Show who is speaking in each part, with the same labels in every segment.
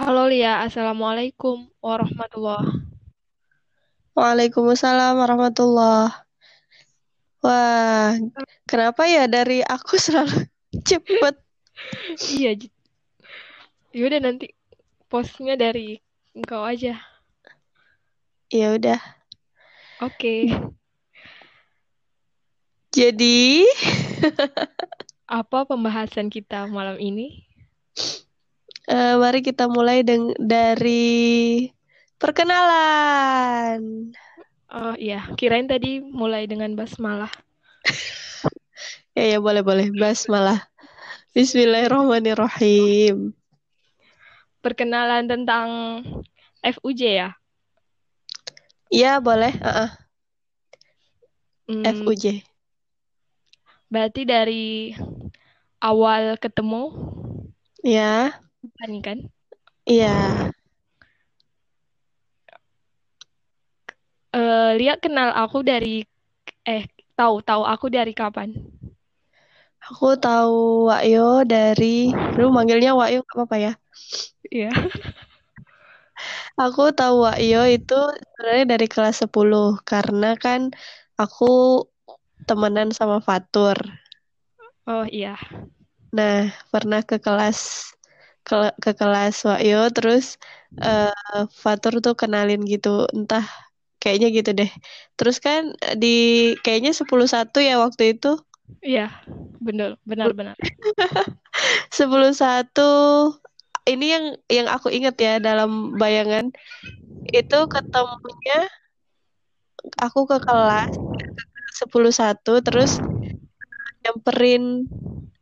Speaker 1: Halo Lia, Assalamualaikum warahmatullah.
Speaker 2: Waalaikumsalam warahmatullah. Wah, kenapa ya dari aku selalu cepet?
Speaker 1: Iya, yaudah nanti postnya dari engkau aja.
Speaker 2: Ya udah.
Speaker 1: Oke,
Speaker 2: Jadi,
Speaker 1: apa pembahasan kita malam ini?
Speaker 2: Eh, mari kita mulai dari perkenalan.
Speaker 1: Oh iya, kirain tadi mulai dengan basmalah.
Speaker 2: Ya, ya boleh boleh. Basmalah. Bismillahirrahmanirrahim.
Speaker 1: Perkenalan tentang FUJ ya.
Speaker 2: Iya boleh. Heeh,
Speaker 1: Hmm,
Speaker 2: FUJ.
Speaker 1: berarti dari awal ketemu,
Speaker 2: Ya,
Speaker 1: kan kan?
Speaker 2: iya.
Speaker 1: Eh, Lia kenal aku dari eh tahu tahu aku dari kapan?
Speaker 2: Aku tahu Wakyo dari, lu manggilnya Wakyo nggak apa-apa ya?
Speaker 1: Iya.
Speaker 2: Aku tahu Wakyo itu sebenarnya dari kelas 10 karena kan aku temenan sama Fatur.
Speaker 1: Oh iya.
Speaker 2: Nah, pernah ke kelas ke, ke kelas Wakyo terus eh, Fatur tuh kenalin gitu, entah kayaknya gitu deh. Terus kan di kayaknya 10-1 ya waktu itu.
Speaker 1: Iya, benar, benar, benar.
Speaker 2: 10-1 ini yang yang aku ingat ya dalam bayangan itu ketemunya aku ke kelas 10-1 terus nyamperin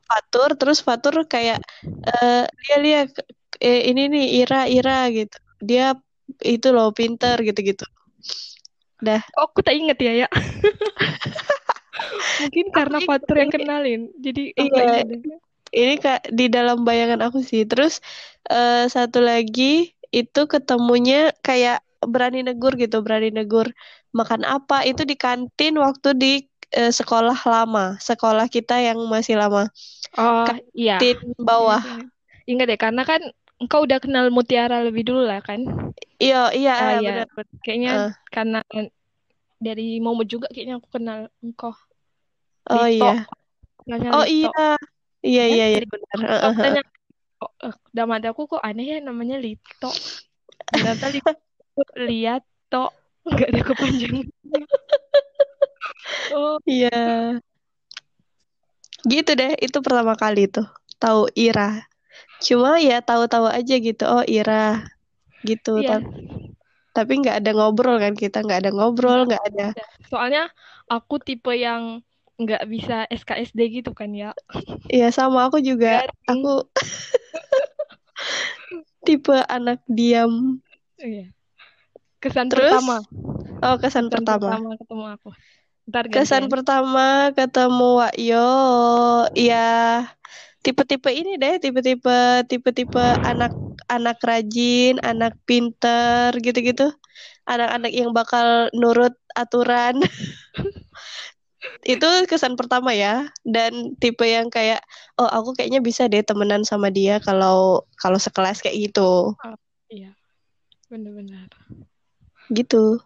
Speaker 2: Fatur terus Fatur kayak eh dia lihat eh, ini nih Ira Ira gitu. Dia itu loh pinter gitu-gitu. Dah.
Speaker 1: Kok aku tak inget ya, ya? Mungkin karena Fatur yang kenalin. Jadi
Speaker 2: iya. ini kak di dalam bayangan aku sih. Terus eh, satu lagi itu ketemunya kayak berani negur gitu berani negur makan apa. Itu di kantin waktu di eh, sekolah lama sekolah kita yang masih lama
Speaker 1: Oh, iya.
Speaker 2: kantin bawah
Speaker 1: Ingat, ingat. Ingat deh, karena kan engkau udah kenal Mutiara lebih dulu lah kan?
Speaker 2: iya iya eh,
Speaker 1: iya.
Speaker 2: benar
Speaker 1: Kayaknya
Speaker 2: Eh,
Speaker 1: karena dari Momo juga kayaknya aku kenal engkau.
Speaker 2: oh
Speaker 1: Lito,
Speaker 2: iya
Speaker 1: namanya
Speaker 2: oh
Speaker 1: Lito.
Speaker 2: iya iya iya iya
Speaker 1: dari
Speaker 2: benar eh.
Speaker 1: tanya, kok eh, dalam aku kok aneh ya namanya Lito. Ternyata Lito, lihat tok, nggak ada kepanjangan. Oh,
Speaker 2: iya gitu deh itu pertama kali tuh tahu Ira cuma ya tahu-tahu aja gitu oh Ira gitu
Speaker 1: iya.
Speaker 2: tapi tapi nggak ada ngobrol kan kita nggak ada ngobrol nggak ada
Speaker 1: Soalnya aku tipe yang nggak bisa SKSD gitu kan ya.
Speaker 2: Iya sama aku juga
Speaker 1: Garing.
Speaker 2: aku tipe anak diam
Speaker 1: Iya. Kesan
Speaker 2: terus
Speaker 1: pertama.
Speaker 2: oh kesan,
Speaker 1: Kesan
Speaker 2: pertama
Speaker 1: pertama ketemu aku. Ntar
Speaker 2: kesan
Speaker 1: gantian.
Speaker 2: pertama ketemu Wakyo ya tipe-tipe ini deh tipe-tipe tipe-tipe anak anak rajin anak pinter gitu-gitu anak-anak yang bakal nurut aturan itu kesan pertama ya dan tipe yang kayak oh aku kayaknya bisa deh temenan sama dia kalau kalau sekelas kayak gitu
Speaker 1: Iya. Benar-benar.
Speaker 2: gitu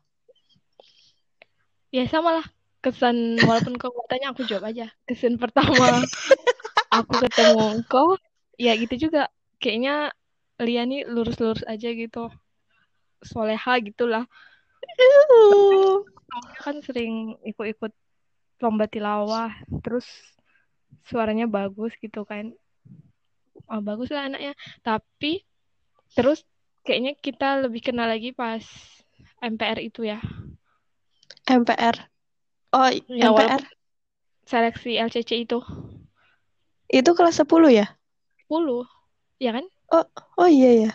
Speaker 1: Ya sama lah. Kesan walaupun kau tanya aku jawab aja. Kesan pertama aku ketemu kau, ya gitu juga. Kayaknya Lia nih lurus-lurus aja gitu. Soleha gitulah. Kan sering ikut-ikut lomba tilawah. Terus suaranya bagus gitu kan. Oh, bagus lah anaknya. Tapi terus kayaknya kita lebih kenal lagi pas MPR itu ya.
Speaker 2: MPR oh
Speaker 1: Ya
Speaker 2: MPR
Speaker 1: walaupun seleksi LCC itu
Speaker 2: itu kelas 10 ya
Speaker 1: 10, ya kan?
Speaker 2: oh oh iya ya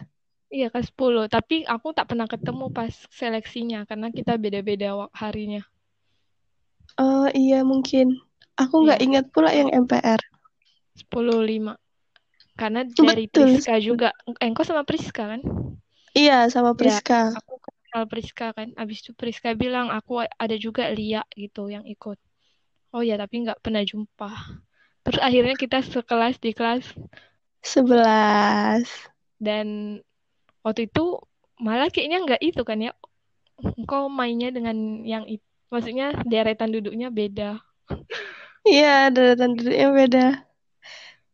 Speaker 1: Iya kelas 10, tapi aku tak pernah ketemu pas seleksinya karena kita beda-beda harinya.
Speaker 2: oh iya mungkin aku nggak
Speaker 1: Iya,
Speaker 2: ingat pula yang MPR
Speaker 1: 10.5. Karena dari
Speaker 2: betul
Speaker 1: Priska juga. Engkau sama Priska kan?
Speaker 2: iya sama
Speaker 1: Ya,
Speaker 2: Priska
Speaker 1: aku kenal Priska kan. Abis itu Priska bilang aku ada juga Lia gitu yang ikut. Oh ya, tapi nggak pernah jumpa. Terus akhirnya kita sekelas di kelas
Speaker 2: 11
Speaker 1: dan waktu itu malah kayaknya nggak itu kan ya engkau mainnya dengan yang itu maksudnya deretan duduknya beda
Speaker 2: Iya, deretan duduknya beda.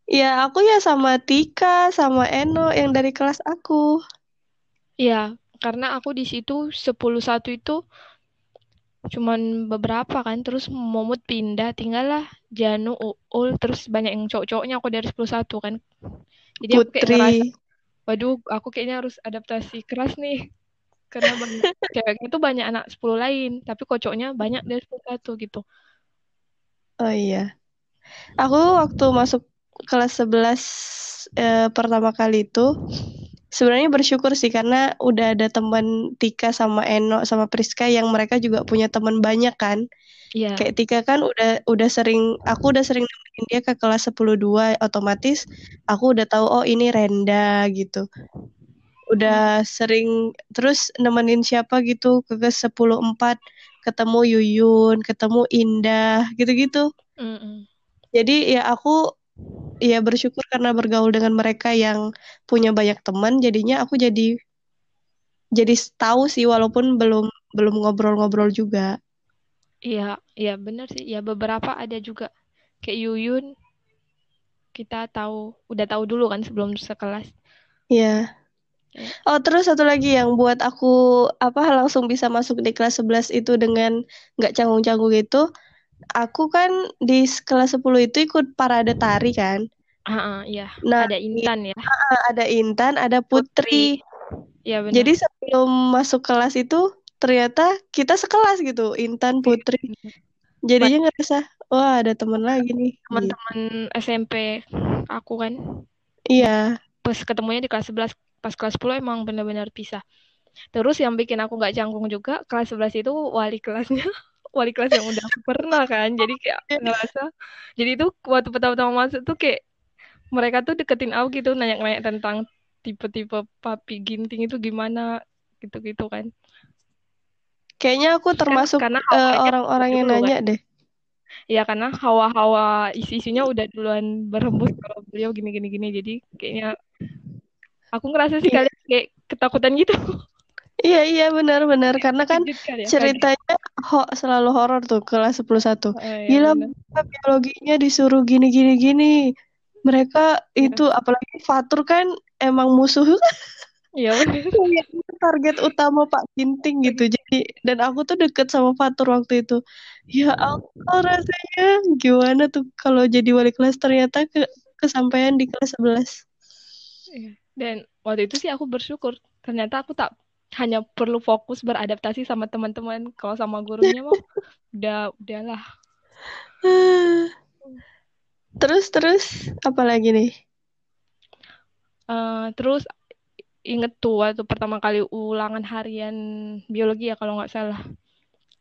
Speaker 2: Ya, aku ya sama Tika, sama Eno yang dari kelas aku.
Speaker 1: Iya, karena aku di situ 10 satu itu cuman beberapa kan, terus Momut pindah, tinggallah Janu, Uul, terus banyak yang cowok-cowoknya aku dari 10 satu kan. Jadi aku kayak
Speaker 2: Putri.
Speaker 1: ngerasa, waduh, aku kayaknya harus adaptasi keras nih. Karena banyak ceweknya tuh banyak anak 10 lain, tapi kocoknya banyak dari 10 satu gitu.
Speaker 2: Oh iya. Aku waktu masuk kelas 11 eh, pertama kali itu sebenarnya bersyukur sih karena udah ada teman Tika sama Eno sama Priska yang mereka juga punya teman banyak kan.
Speaker 1: Iya.
Speaker 2: Kayak Tika kan udah udah sering aku udah sering nemenin dia ke kelas 10.2 otomatis aku udah tahu oh ini Renda gitu. Udah sering terus nemenin siapa gitu ke kelas 10.4 ketemu Yuyun, ketemu Indah gitu-gitu.
Speaker 1: Mm-mm.
Speaker 2: Jadi ya aku ya bersyukur karena bergaul dengan mereka yang punya banyak teman, jadinya aku jadi jadi tahu sih walaupun belum belum ngobrol-ngobrol juga.
Speaker 1: Iya, iya bener sih. Ya beberapa ada juga kayak Yuyun kita tahu udah tahu dulu kan sebelum sekelas.
Speaker 2: Iya.
Speaker 1: Iya.
Speaker 2: Oh, terus satu lagi yang buat aku apa langsung bisa masuk di kelas 11 itu dengan nggak canggung-canggung gitu. Aku kan di kelas 10 itu ikut parade tari kan.
Speaker 1: Ah, ah, iya.
Speaker 2: Nah,
Speaker 1: Ada Intan ya.
Speaker 2: ada Intan, ada Putri.
Speaker 1: Iya benar.
Speaker 2: Jadi sebelum masuk kelas itu ternyata kita sekelas gitu, Intan, Putri. Jadinya ngerasa, wah ada teman lagi nih.
Speaker 1: teman-teman SMP aku kan
Speaker 2: Iya.
Speaker 1: pas ketemunya di kelas 11 pas kelas 10 emang benar-benar pisah terus yang bikin aku nggak canggung juga kelas 11 itu wali kelasnya wali kelas yang udah pernah kan jadi kayak ngerasa jadi itu waktu pertama-tama masuk tuh kayak mereka tuh deketin aku gitu nanya-nanya tentang tipe-tipe papi ginting itu gimana gitu-gitu kan
Speaker 2: Kayaknya aku termasuk
Speaker 1: karena hawanya
Speaker 2: orang-orang yang
Speaker 1: dulu kan.
Speaker 2: nanya deh.
Speaker 1: ya karena hawa-hawa isi-isinya udah duluan berhembus kalau beliau gini-gini gini jadi kayaknya aku ngerasa sih
Speaker 2: Iya.
Speaker 1: kalian kayak ketakutan gitu
Speaker 2: Iya, iya benar-benar karena kan
Speaker 1: kan ya,
Speaker 2: ceritanya ho selalu horor tuh kelas 11.
Speaker 1: kaget. Oh, iya,
Speaker 2: Gila,
Speaker 1: bener.
Speaker 2: biologinya disuruh gini-gini gini. Mereka
Speaker 1: Iya.
Speaker 2: itu apalagi Fatur kan emang musuh
Speaker 1: iya bener
Speaker 2: target utama Pak Ginting gitu. Jadi dan aku tuh deket sama Fatur waktu itu. Ya Allah rasanya gimana tuh kalau jadi wali kelas ternyata ke kesampaian di kelas 11.
Speaker 1: Iya. dan waktu itu sih aku bersyukur ternyata aku tak hanya perlu fokus beradaptasi sama teman-teman kalau sama gurunya mah udah udahlah
Speaker 2: Terus terus apa lagi nih?
Speaker 1: Eh, terus inget tuh waktu pertama kali ulangan harian biologi ya kalau nggak salah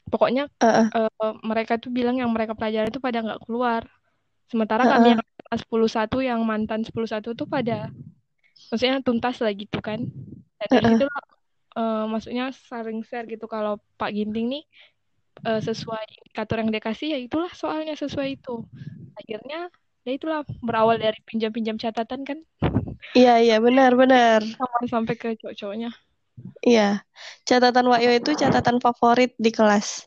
Speaker 1: pokoknya
Speaker 2: Heeh.
Speaker 1: eh, mereka tuh bilang yang mereka pelajari itu pada nggak keluar sementara
Speaker 2: Heeh.
Speaker 1: kami yang kelas 10 yang mantan 10 tuh pada maksudnya tuntas lah gitu kan nah, dari
Speaker 2: Heeh.
Speaker 1: situ eh, maksudnya saling share gitu kalau Pak Ginting nih eh, sesuai indikator yang dia kasih ya itulah soalnya sesuai itu akhirnya ya itulah berawal dari pinjam-pinjam catatan kan
Speaker 2: Iya iya benar benar.
Speaker 1: sampai sampai ke cowok-cowoknya
Speaker 2: Iya. Catatan Wakyo itu catatan favorit di kelas.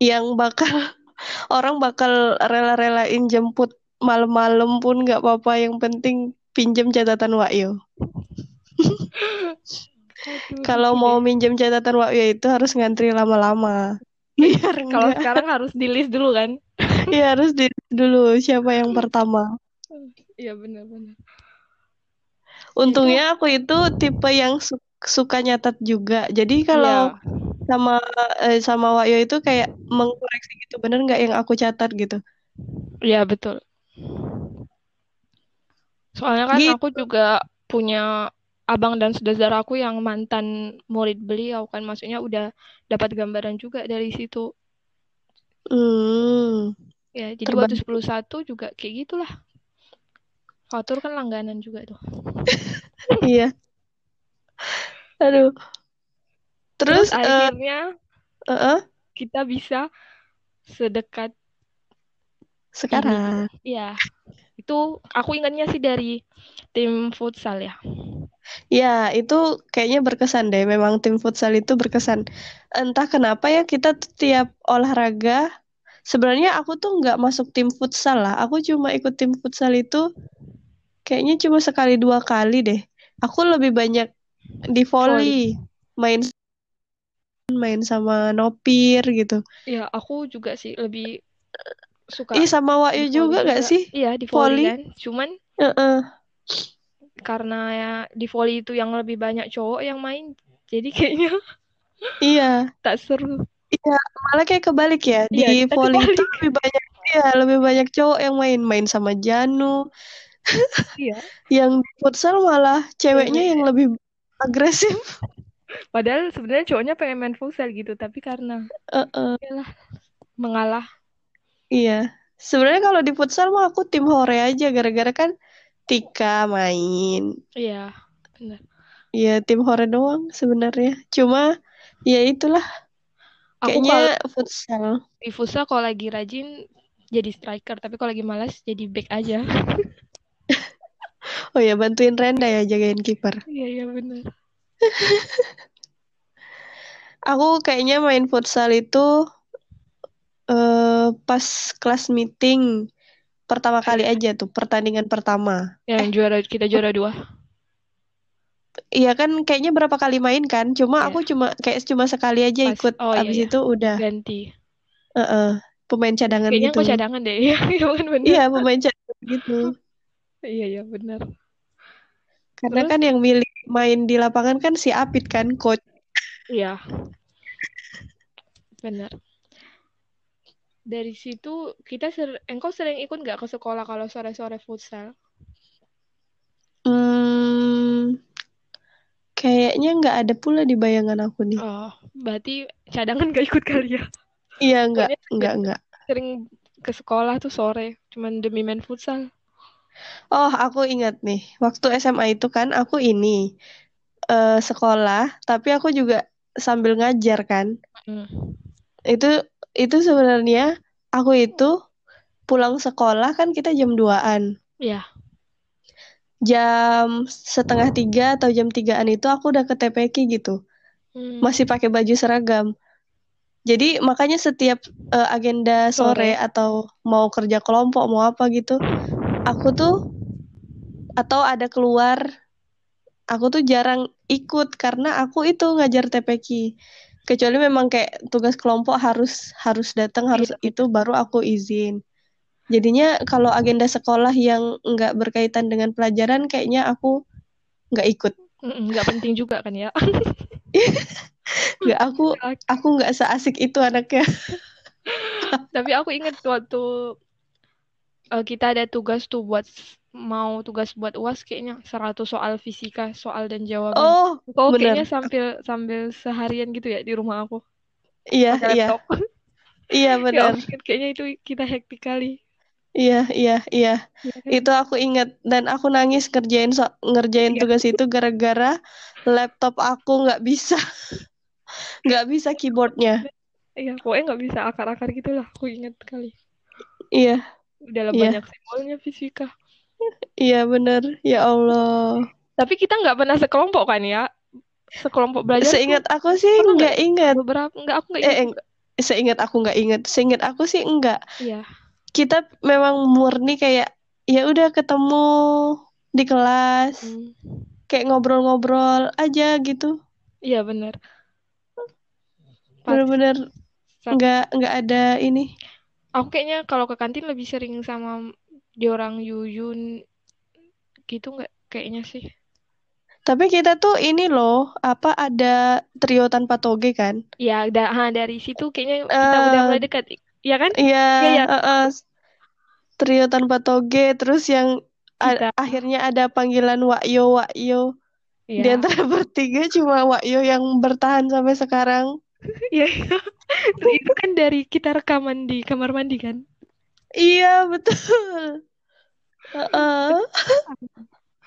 Speaker 2: Yang bakal orang bakal rela-relain jemput malam-malam pun nggak apa-apa yang penting pinjam catatan Wakyo. Kalau mau minjem catatan Wakyo itu harus ngantri lama-lama. Biar
Speaker 1: kalau sekarang harus di list dulu kan
Speaker 2: Iya harus di dulu siapa yang pertama.
Speaker 1: iya benar-benar
Speaker 2: Untungnya aku itu tipe yang su- suka nyatat juga. Jadi kalau
Speaker 1: Iya.
Speaker 2: sama eh, sama Wakyo itu kayak mengkoreksi gitu bener nggak yang aku catat gitu.
Speaker 1: Iya betul. Soalnya kan
Speaker 2: Gitu.
Speaker 1: aku juga punya abang dan saudara aku yang mantan murid beliau kan, maksudnya udah dapat gambaran juga dari situ.
Speaker 2: Hmm.
Speaker 1: Ya, jadi waktu
Speaker 2: Terbantu.
Speaker 1: 10 juga kayak gitulah. Fatur kan langganan juga tuh.
Speaker 2: Iya. Aduh.
Speaker 1: Terus
Speaker 2: Terus eh
Speaker 1: akhirnya
Speaker 2: eh,
Speaker 1: kita bisa sedekat
Speaker 2: sekarang.
Speaker 1: Iya. Itu aku ingatnya sih dari tim futsal ya.
Speaker 2: Ya, itu kayaknya berkesan deh. Memang tim futsal itu berkesan. Entah kenapa ya kita tuh tiap olahraga, sebenarnya aku tuh nggak masuk tim futsal lah. Aku cuma ikut tim futsal itu kayaknya cuma sekali dua kali deh. Aku lebih banyak di volley, main main sama Nopir gitu.
Speaker 1: Ya, aku juga sih lebih suka.
Speaker 2: Iya sama Wahyu juga nggak sih?
Speaker 1: Iya di volley, volley. kan. Cuman
Speaker 2: uh -uh.
Speaker 1: Karena ya di volley itu yang lebih banyak cowok yang main, jadi kayaknya
Speaker 2: iya
Speaker 1: tak seru.
Speaker 2: Iya malah kayak kebalik ya di
Speaker 1: iya,
Speaker 2: volley itu lebih banyak ya lebih banyak cowok yang main main sama Janu.
Speaker 1: iya.
Speaker 2: yang di futsal malah ceweknya yang lebih agresif.
Speaker 1: Padahal sebenarnya cowoknya pengen main futsal gitu, tapi karena
Speaker 2: uh -uh.
Speaker 1: Yalah, mengalah.
Speaker 2: Iya. Sebenarnya kalau di futsal mah aku tim hore aja gara-gara kan Tika main.
Speaker 1: Iya, benar.
Speaker 2: Iya, tim hore doang sebenarnya. Cuma ya itulah.
Speaker 1: Aku
Speaker 2: Kayaknya
Speaker 1: kalau,
Speaker 2: futsal.
Speaker 1: Di futsal kalau lagi rajin jadi striker, tapi kalau lagi malas jadi back aja.
Speaker 2: oh ya, bantuin Renda ya jagain kiper.
Speaker 1: Iya, iya benar.
Speaker 2: aku kayaknya main futsal itu uh, pas kelas meeting pertama kali aja tuh pertandingan pertama.
Speaker 1: Yang eh. juara kita juara dua.
Speaker 2: Iya kan kayaknya berapa kali main kan? Cuma yeah. aku cuma kayak cuma sekali aja Pas, ikut. Oh, Abis iya, itu udah
Speaker 1: ganti.
Speaker 2: Uh -uh, pemain cadangan
Speaker 1: kayaknya
Speaker 2: gitu.
Speaker 1: Kayaknya aku cadangan deh. Iya, benar.
Speaker 2: Iya, pemain cadangan gitu.
Speaker 1: iya, iya benar.
Speaker 2: Karena Terus? kan yang milih main di lapangan kan si Apit kan, coach.
Speaker 1: Iya. Benar dari situ kita ser engkau sering ikut nggak ke sekolah kalau sore-sore futsal?
Speaker 2: Hmm, kayaknya nggak ada pula di bayangan aku nih.
Speaker 1: Oh, berarti cadangan nggak ikut kali ya?
Speaker 2: Iya nggak, nggak nggak.
Speaker 1: Sering ke sekolah tuh sore, cuman demi main futsal.
Speaker 2: Oh, aku ingat nih, waktu SMA itu kan aku ini uh, sekolah, tapi aku juga sambil ngajar kan. Hmm. Itu itu sebenarnya aku itu pulang sekolah kan kita jam 2-an.
Speaker 1: Iya.
Speaker 2: Jam setengah tiga atau jam tigaan itu aku udah ke TPK gitu. Hmm. Masih pakai baju seragam. Jadi makanya setiap uh, agenda sore, sore atau mau kerja kelompok mau apa gitu, aku tuh atau ada keluar, aku tuh jarang ikut karena aku itu ngajar TPK kecuali memang kayak tugas kelompok harus harus datang harus iya. itu baru aku izin. Jadinya kalau agenda sekolah yang nggak berkaitan dengan pelajaran kayaknya aku nggak ikut.
Speaker 1: Nggak penting juga kan ya?
Speaker 2: Nggak aku aku nggak seasik itu anaknya.
Speaker 1: Tapi aku ingat waktu uh, kita ada tugas tuh buat mau tugas buat uas kayaknya 100 soal fisika soal dan jawaban.
Speaker 2: Oh
Speaker 1: kok kayaknya sambil sambil seharian gitu ya di rumah aku.
Speaker 2: Iya iya. iya ya benar
Speaker 1: ya, kayaknya itu kita hektik kali.
Speaker 2: Iya iya iya. Ya, kan? itu aku ingat. Dan aku nangis ngerjain so ngerjain ya. tugas itu gara-gara laptop aku nggak bisa. Nggak bisa keyboardnya.
Speaker 1: Iya pokoknya nggak bisa akar-akar gitulah aku ingat kali.
Speaker 2: Iya.
Speaker 1: Udah iya. banyak simbolnya fisika
Speaker 2: Iya bener, ya Allah.
Speaker 1: Tapi kita nggak pernah sekelompok kan ya? Sekelompok belajar.
Speaker 2: Seingat aku sih nggak ingat.
Speaker 1: Beberapa nggak aku nggak
Speaker 2: ingat. Eh, seingat aku nggak ingat. Seingat aku sih enggak.
Speaker 1: Iya.
Speaker 2: Kita memang murni kayak ya udah ketemu di kelas. Hmm. Kayak ngobrol-ngobrol aja gitu.
Speaker 1: Iya bener.
Speaker 2: Bener-bener nggak nggak ada ini.
Speaker 1: Aku kayaknya kalau ke kantin lebih sering sama di orang Yuyun gitu nggak? Kayaknya sih.
Speaker 2: Tapi kita tuh ini loh apa ada trio tanpa toge kan?
Speaker 1: Ya da ha, dari situ kayaknya kita uh, udah mulai dekat ya kan?
Speaker 2: iya ya, ya. Uh, uh, trio tanpa toge terus yang akhirnya ada panggilan Wakyo Wakyo. Ya. di antara bertiga cuma Wakyo yang bertahan sampai sekarang.
Speaker 1: Iya, itu kan dari kita rekaman di kamar mandi kan?
Speaker 2: Iya betul. Uh.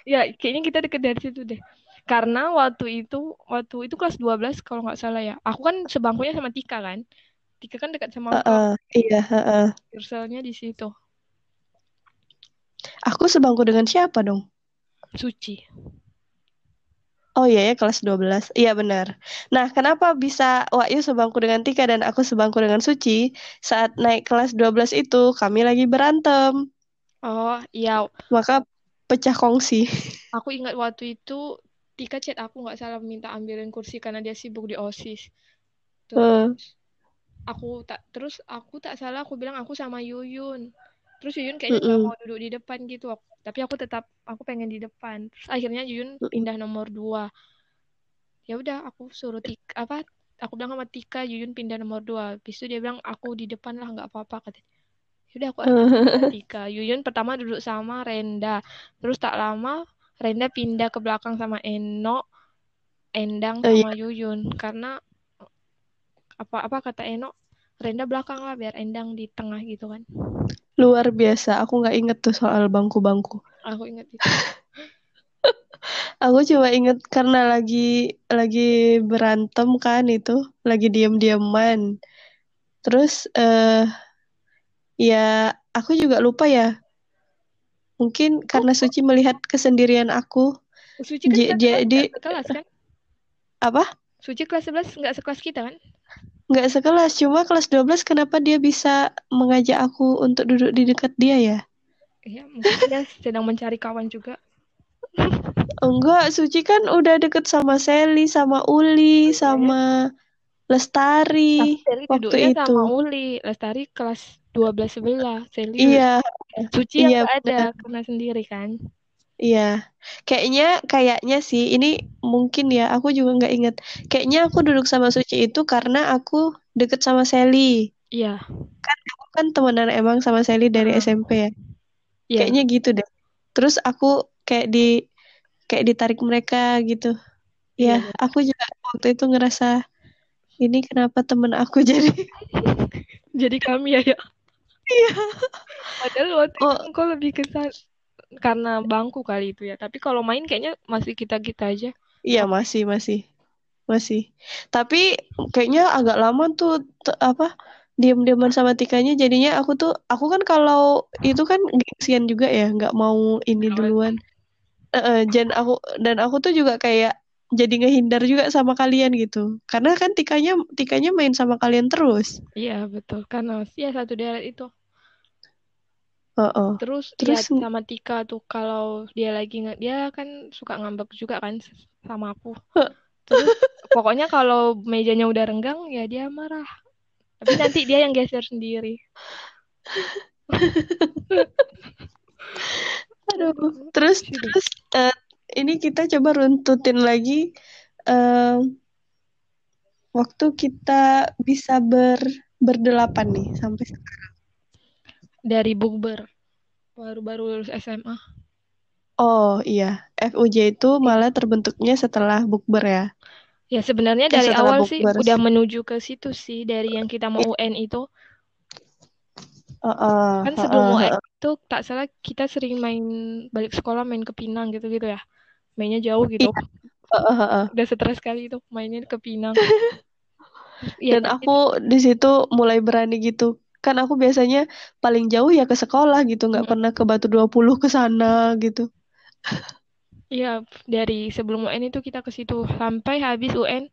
Speaker 1: ya kayaknya kita deket dari situ deh. Karena waktu itu waktu itu kelas 12 kalau nggak salah ya. Aku kan sebangkunya sama Tika kan. Tika kan dekat sama
Speaker 2: aku. Uh, uh, iya, uh,
Speaker 1: uh. di situ.
Speaker 2: Aku sebangku dengan siapa dong?
Speaker 1: Suci.
Speaker 2: Oh iya ya kelas 12. Iya benar. Nah, kenapa bisa Wahyu sebangku dengan Tika dan aku sebangku dengan Suci? Saat naik kelas 12 itu kami lagi berantem.
Speaker 1: Oh, iya.
Speaker 2: Maka pecah kongsi.
Speaker 1: Aku ingat waktu itu Tika chat aku nggak salah minta ambilin kursi karena dia sibuk di OSIS. Terus
Speaker 2: Eh,
Speaker 1: aku tak terus aku tak salah aku bilang aku sama Yuyun. Terus Yuyun kayaknya nggak
Speaker 2: mm-mm,
Speaker 1: mau duduk di depan gitu. Tapi aku tetap aku pengen di depan. Terus akhirnya Yuyun pindah nomor dua. Ya udah aku suruh Tika apa aku bilang sama Tika Yuyun pindah nomor dua. Habis itu dia bilang aku di depan lah nggak apa-apa katanya. Yaudah aku sama Tika. Yuyun pertama duduk sama Renda. Terus tak lama Renda pindah ke belakang sama Eno, Endang
Speaker 2: Oh iya,
Speaker 1: sama Yuyun karena apa apa kata Eno Renda belakang lah biar Endang di tengah gitu kan.
Speaker 2: luar biasa. Aku nggak inget tuh soal bangku-bangku.
Speaker 1: Aku ingat itu.
Speaker 2: Aku cuma inget karena lagi lagi berantem kan itu, lagi diam-diaman. Terus eh ya aku juga lupa ya. Mungkin karena Suci melihat kesendirian aku.
Speaker 1: Suci kan
Speaker 2: J-
Speaker 1: kelas 11
Speaker 2: jadi
Speaker 1: sekelas kan?
Speaker 2: apa?
Speaker 1: Suci kelas 11 nggak sekelas kita kan?
Speaker 2: Nggak sekelas, cuma kelas 12 kenapa dia bisa mengajak aku untuk duduk di dekat dia ya?
Speaker 1: Iya, mungkin dia sedang mencari kawan juga.
Speaker 2: Enggak, Suci kan udah deket sama Sally, sama Uli, sama Lestari
Speaker 1: Sally
Speaker 2: waktu itu.
Speaker 1: sama Uli. Lestari kelas 12 sebelah. Sally
Speaker 2: Iya,
Speaker 1: Suci yang
Speaker 2: iya
Speaker 1: nggak ada karena sendiri kan.
Speaker 2: Iya, kayaknya kayaknya sih ini mungkin ya aku juga nggak inget. Kayaknya aku duduk sama Suci itu karena aku deket sama Sally.
Speaker 1: Iya,
Speaker 2: Kan aku kan temenan emang sama Sally dari
Speaker 1: Heeh.
Speaker 2: SMP ya.
Speaker 1: iya.
Speaker 2: Kayaknya gitu deh. Terus aku kayak di kayak ditarik mereka gitu.
Speaker 1: Iya,
Speaker 2: Ya,
Speaker 1: betul.
Speaker 2: aku juga waktu itu ngerasa ini kenapa temen aku jadi
Speaker 1: Jadi kami ya, ya.
Speaker 2: Iya.
Speaker 1: Padahal waktu
Speaker 2: Oh,
Speaker 1: itu kok lebih kesan karena bangku kali itu ya. Tapi kalau main kayaknya masih kita-kita aja.
Speaker 2: iya masih masih masih. Tapi kayaknya agak lama tuh apa diam-diaman sama Tikanya jadinya aku tuh aku kan kalau itu kan gengsian juga ya nggak mau ini duluan. Eh, dan aku dan aku tuh juga kayak jadi ngehindar juga sama kalian gitu. Karena kan Tikanya Tikanya main sama kalian terus.
Speaker 1: Iya, betul. Karena ya satu deret itu.
Speaker 2: Heeh.
Speaker 1: Terus,
Speaker 2: Terus
Speaker 1: ya sama Tika tuh kalau dia lagi nge dia kan suka ngambek juga kan sama aku. Terus pokoknya kalau mejanya udah renggang ya dia marah. Tapi nanti dia yang geser sendiri.
Speaker 2: aduh. Terus
Speaker 1: Sedih.
Speaker 2: terus eh, ini kita coba runtutin lagi eh, waktu kita bisa ber berdelapan nih sampai sekarang.
Speaker 1: Dari bukber. Baru-baru lulus SMA.
Speaker 2: Oh iya, FUJ itu malah terbentuknya setelah bukber ya.
Speaker 1: Ya sebenarnya
Speaker 2: Eh,
Speaker 1: dari
Speaker 2: setelah
Speaker 1: awal sih udah menuju ke situ sih dari yang kita mau UN itu.
Speaker 2: Heeh,
Speaker 1: Kan sebelum
Speaker 2: heeh,
Speaker 1: UN itu tak salah kita sering main balik sekolah main ke Pinang gitu-gitu ya. Mainnya jauh gitu.
Speaker 2: heeh, heeh.
Speaker 1: Udah stres kali itu mainnya ke Pinang. Iya,
Speaker 2: Dan aku di situ mulai berani gitu. Kan aku biasanya paling jauh ya ke sekolah gitu, nggak
Speaker 1: Mm.
Speaker 2: pernah ke Batu 20 ke sana gitu.
Speaker 1: Iya, dari sebelum UN itu kita ke situ sampai habis UN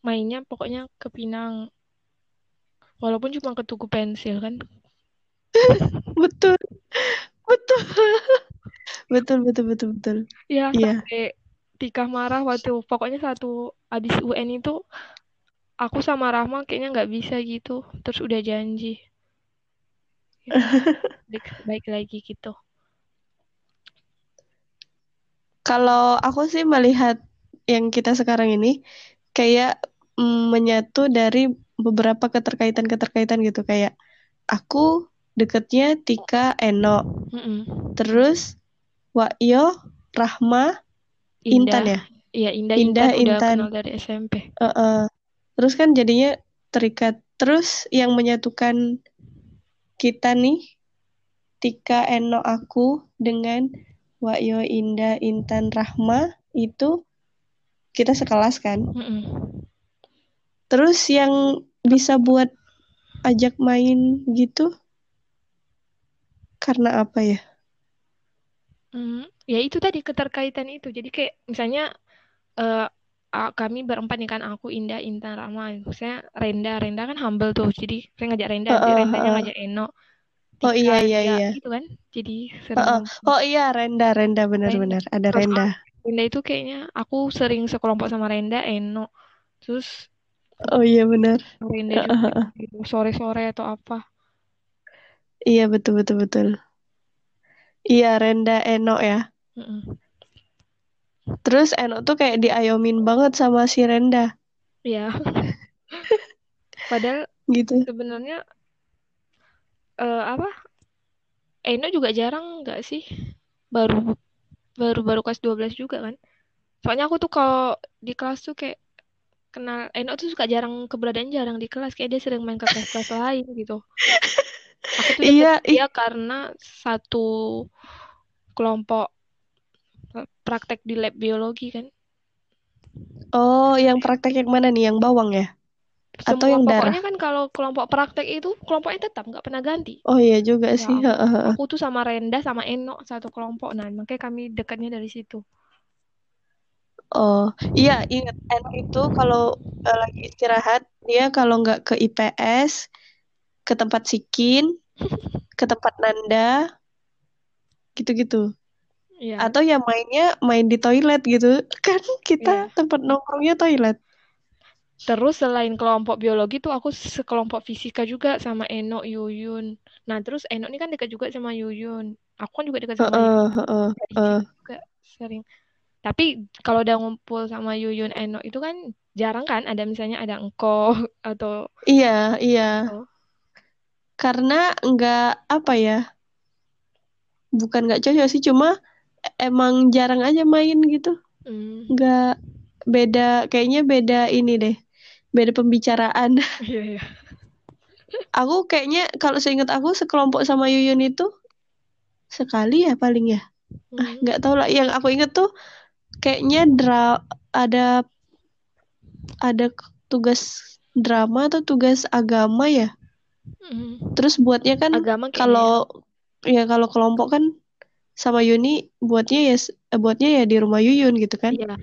Speaker 1: mainnya pokoknya ke Pinang. Walaupun cuma ke Tugu Pensil kan.
Speaker 2: Betul. Betul. Betul, betul, betul, betul.
Speaker 1: Ya, sampai Tika marah waktu pokoknya satu habis UN itu aku sama Rahma kayaknya nggak bisa gitu. Terus udah janji. Ya, baik, baik lagi gitu.
Speaker 2: Kalau aku sih melihat yang kita sekarang ini kayak mm, menyatu dari beberapa keterkaitan-keterkaitan gitu kayak aku deketnya Tika Eno,
Speaker 1: Mm-mm.
Speaker 2: terus Wakyo, Rahma, Intan ya.
Speaker 1: Iya, Indah,
Speaker 2: Indah,
Speaker 1: Intan udah
Speaker 2: Intan.
Speaker 1: kenal dari SMP.
Speaker 2: Heeh. Terus kan jadinya terikat. Terus yang menyatukan kita nih Tika Eno aku dengan Wakyo, Indah, Intan, Rahma itu kita sekelas kan.
Speaker 1: Mm-mm.
Speaker 2: Terus yang bisa buat ajak main gitu karena apa ya?
Speaker 1: Hmm, ya itu tadi keterkaitan itu. Jadi kayak misalnya ah, kami berempat nih kan aku Indah Intan Rama maksudnya Renda Renda kan humble tuh jadi saya ngajak Renda nanti
Speaker 2: Heeh,
Speaker 1: Rendanya
Speaker 2: heeh.
Speaker 1: ngajak Eno
Speaker 2: Oh
Speaker 1: Tika
Speaker 2: iya iya
Speaker 1: Ria
Speaker 2: iya.
Speaker 1: gitu kan jadi sering
Speaker 2: Heeh.
Speaker 1: ngumpul.
Speaker 2: Oh iya Renda Renda benar-benar ada
Speaker 1: Terus
Speaker 2: Renda.
Speaker 1: Renda itu kayaknya aku sering sekelompok sama Renda Eno terus
Speaker 2: Oh iya benar.
Speaker 1: Renda juga
Speaker 2: heeh.
Speaker 1: gitu sore-sore atau apa
Speaker 2: Iya betul betul betul. Iya Renda Eno ya.
Speaker 1: Mm-mm.
Speaker 2: Terus Eno tuh kayak diayomin banget sama si Renda.
Speaker 1: Ya padahal
Speaker 2: gitu.
Speaker 1: sebenarnya eh apa? Eno juga jarang nggak sih? Baru baru baru kelas 12 juga kan? Soalnya aku tuh kalau di kelas tuh kayak kenal Eno tuh suka jarang keberadaan jarang di kelas. Kayak dia sering main ke kelas-kelas lain gitu. Aku tuh
Speaker 2: Iya,
Speaker 1: dia karena satu kelompok praktek di lab biologi kan
Speaker 2: Oh, yang praktek yang mana nih? Yang bawang ya? Atau yang darah?
Speaker 1: pokoknya kan kalau kelompok praktek itu kelompoknya tetap nggak pernah ganti
Speaker 2: Oh iya juga
Speaker 1: Ya,
Speaker 2: sih.
Speaker 1: Aku tuh sama Renda sama Eno satu kelompok nah makanya kami dekatnya dari situ
Speaker 2: Oh, iya ingat Eno itu kalau eh, lagi istirahat dia kalau nggak ke IPS, ke tempat Sikin, ke tempat Nanda, gitu-gitu.
Speaker 1: Iya.
Speaker 2: Atau ya mainnya main di toilet gitu. Kan kita
Speaker 1: Iya.
Speaker 2: tempat nongkrongnya toilet.
Speaker 1: Terus selain kelompok biologi tuh aku sekelompok fisika juga sama Eno, Yuyun. Nah, terus Eno ini kan dekat juga sama Yuyun. Aku kan juga dekat sama
Speaker 2: Heeh,
Speaker 1: Yuyun. Dari
Speaker 2: heeh.
Speaker 1: situ juga sering. Tapi kalau udah ngumpul sama Yuyun, Eno itu kan jarang kan ada misalnya ada engkau atau
Speaker 2: Iya, iya.
Speaker 1: Oh.
Speaker 2: Karena nggak apa ya? Bukan nggak cocok sih, cuma emang jarang aja main gitu.
Speaker 1: Hmm,
Speaker 2: Nggak beda, kayaknya beda ini deh. Beda pembicaraan.
Speaker 1: iya iya.
Speaker 2: Aku kayaknya kalau seingat aku sekelompok sama Yuyun itu sekali ya paling ya. Ah,
Speaker 1: Hmm,
Speaker 2: nggak tahu lah. Yang aku inget tuh kayaknya dra ada ada tugas drama atau tugas agama ya.
Speaker 1: hmm.
Speaker 2: Terus buatnya kan
Speaker 1: kayaknya ya.
Speaker 2: kalau ya kalau kelompok kan sama Yuni buatnya ya eh, buatnya ya di rumah Yuyun gitu kan.
Speaker 1: Iya.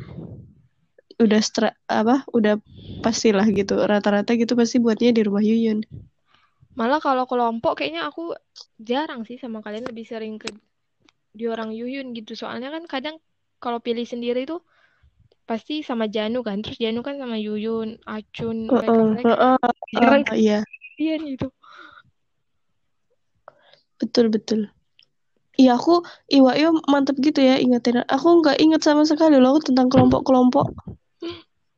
Speaker 2: Udah stra apa? Udah pastilah gitu. Rata-rata gitu pasti buatnya di rumah Yuyun.
Speaker 1: Malah kalau kelompok kayaknya aku jarang sih sama kalian lebih sering ke di orang Yuyun gitu. Soalnya kan kadang kalau pilih sendiri tuh pasti sama Janu kan. Terus Janu kan sama Yuyun, Acun,
Speaker 2: Heeh,
Speaker 1: mereka-mereka
Speaker 2: heeh,
Speaker 1: jarang
Speaker 2: heeh, iya.
Speaker 1: kalian gitu.
Speaker 2: Betul betul. Iya aku Iwayo mantep gitu ya ingetin. Aku nggak inget sama sekali loh tentang kelompok-kelompok.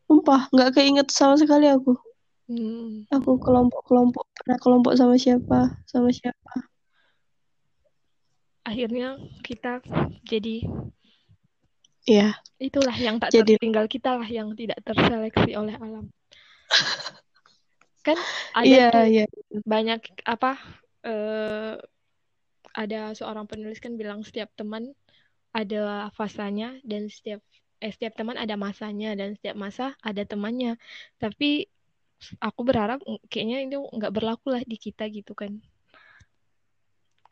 Speaker 2: Sumpah nggak keinget sama sekali aku.
Speaker 1: Hmm.
Speaker 2: Aku kelompok-kelompok pernah kelompok sama siapa sama siapa.
Speaker 1: Akhirnya kita jadi
Speaker 2: Iya
Speaker 1: itulah yang tak
Speaker 2: Jadi-
Speaker 1: tertinggal kita lah yang tidak terseleksi oleh alam. Kan ada tuh
Speaker 2: iya.
Speaker 1: banyak apa eh ada seorang penulis kan bilang setiap teman ada fasanya dan setiap eh, setiap teman ada masanya dan setiap masa ada temannya. Tapi aku berharap kayaknya itu nggak berlaku lah di kita gitu kan.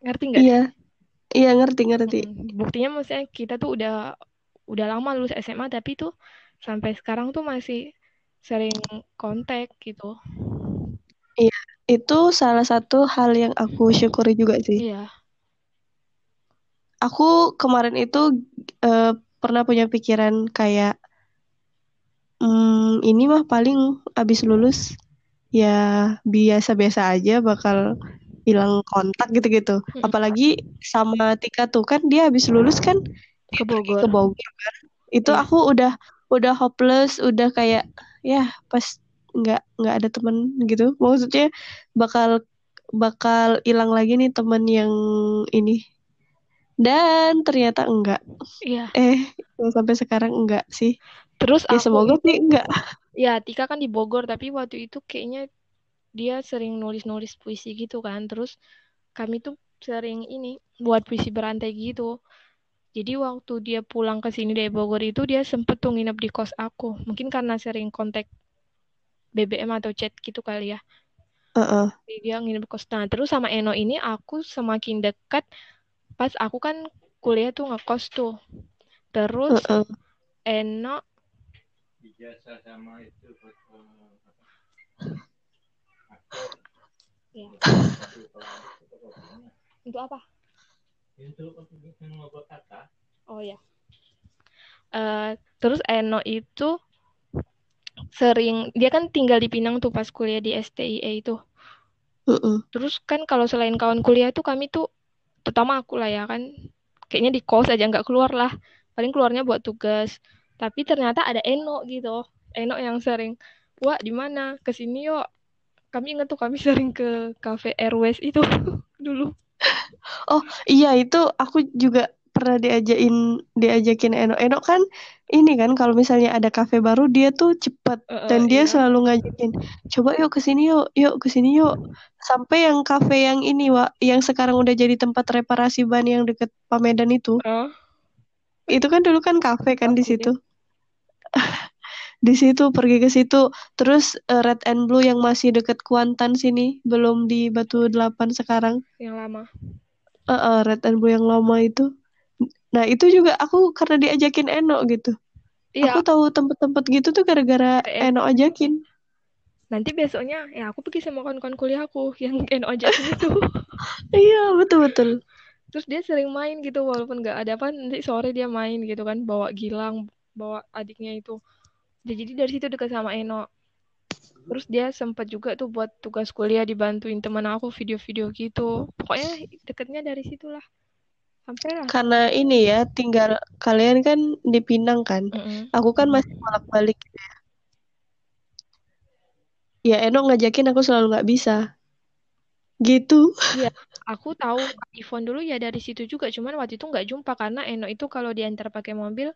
Speaker 1: Ngerti nggak?
Speaker 2: Iya iya ngerti ngerti.
Speaker 1: Mm, Buktinya maksudnya kita tuh udah udah lama lulus SMA tapi tuh sampai sekarang tuh masih sering kontak gitu.
Speaker 2: Itu salah satu hal yang aku syukuri juga sih.
Speaker 1: Iya.
Speaker 2: Aku kemarin itu eh, pernah punya pikiran kayak hmm, ini mah paling abis lulus ya biasa-biasa aja bakal hilang kontak gitu-gitu.
Speaker 1: Mm-mm.
Speaker 2: Apalagi sama Tika tuh kan dia habis lulus kan
Speaker 1: Ke Bogor.
Speaker 2: ke Bogor kan. Itu
Speaker 1: Iya.
Speaker 2: aku udah udah hopeless, udah kayak ya pas nggak nggak ada temen gitu. Maksudnya bakal bakal hilang lagi nih temen yang ini. Dan ternyata enggak.
Speaker 1: Iya.
Speaker 2: Eh, sampai sekarang enggak sih.
Speaker 1: Terus
Speaker 2: Ya
Speaker 1: aku
Speaker 2: semoga
Speaker 1: itu
Speaker 2: sih enggak.
Speaker 1: ya Tika kan di Bogor tapi waktu itu kayaknya dia sering nulis-nulis puisi gitu kan. Terus kami tuh sering ini buat puisi berantai gitu. Jadi waktu dia pulang ke sini dari Bogor itu dia sempet tuh nginep di kos aku. Mungkin karena sering kontak BBM atau chat gitu kali ya.
Speaker 2: Heeh.
Speaker 1: Jadi dia nginep di kos. Nah, terus sama Eno ini aku semakin dekat pas aku kan kuliah tuh ngekos tuh. Terus
Speaker 2: Heeh.
Speaker 1: Eno Ya. Untuk apa? Oh ya. Eh, terus Eno itu sering dia kan tinggal di Pinang tuh pas kuliah di STIE itu.
Speaker 2: Mm-mm.
Speaker 1: Terus kan kalau selain kawan kuliah tuh kami tuh terutama aku lah ya kan kayaknya di kos aja nggak keluar lah. Paling keluarnya buat tugas. Tapi ternyata ada Eno gitu. Eno yang sering, "Wah, di mana? Ke sini yuk." Kami inget tuh kami sering ke cafe Airways itu dulu.
Speaker 2: Oh iya itu aku juga pernah diajakin diajakin Eno. Eno kan ini kan kalau misalnya ada kafe baru dia tuh cepet
Speaker 1: eh,
Speaker 2: dan dia
Speaker 1: iya.
Speaker 2: selalu ngajakin coba yuk ke sini yuk yuk ke sini yuk sampai yang kafe yang ini Wak yang sekarang udah jadi tempat reparasi ban yang deket Pamedan itu
Speaker 1: Oh,
Speaker 2: itu kan dulu kan kafe kan di
Speaker 1: Kafe.
Speaker 2: situ di situ pergi ke situ terus eh, Red and Blue yang masih deket Kuantan sini belum di Batu Delapan sekarang
Speaker 1: yang lama.
Speaker 2: Eh, eh, Red and Blue yang lama itu nah itu juga aku karena diajakin Eno gitu
Speaker 1: Iya,
Speaker 2: aku tahu tempat-tempat gitu tuh gara-gara Eno ajakin
Speaker 1: nanti besoknya ya aku pergi sama kawan-kawan kuliahku yang Eno ajakin itu.
Speaker 2: iya betul betul
Speaker 1: Terus dia sering main gitu walaupun nggak ada apa nanti sore dia main gitu kan bawa Gilang, bawa adiknya itu. Jadi dari situ dekat sama Eno. Terus dia sempat juga tuh buat tugas kuliah dibantuin teman aku video-video gitu. Pokoknya deketnya dari situlah.
Speaker 2: Karena ini ya tinggal kalian kan di Pinang kan.
Speaker 1: Mm-mm.
Speaker 2: aku kan masih bolak-balik gitu ya. Ya Eno ngajakin aku selalu nggak bisa. Gitu.
Speaker 1: Aku tahu Kak Ivon dulu ya dari situ juga, cuman waktu itu nggak jumpa karena Eno itu kalau diantar pakai mobil,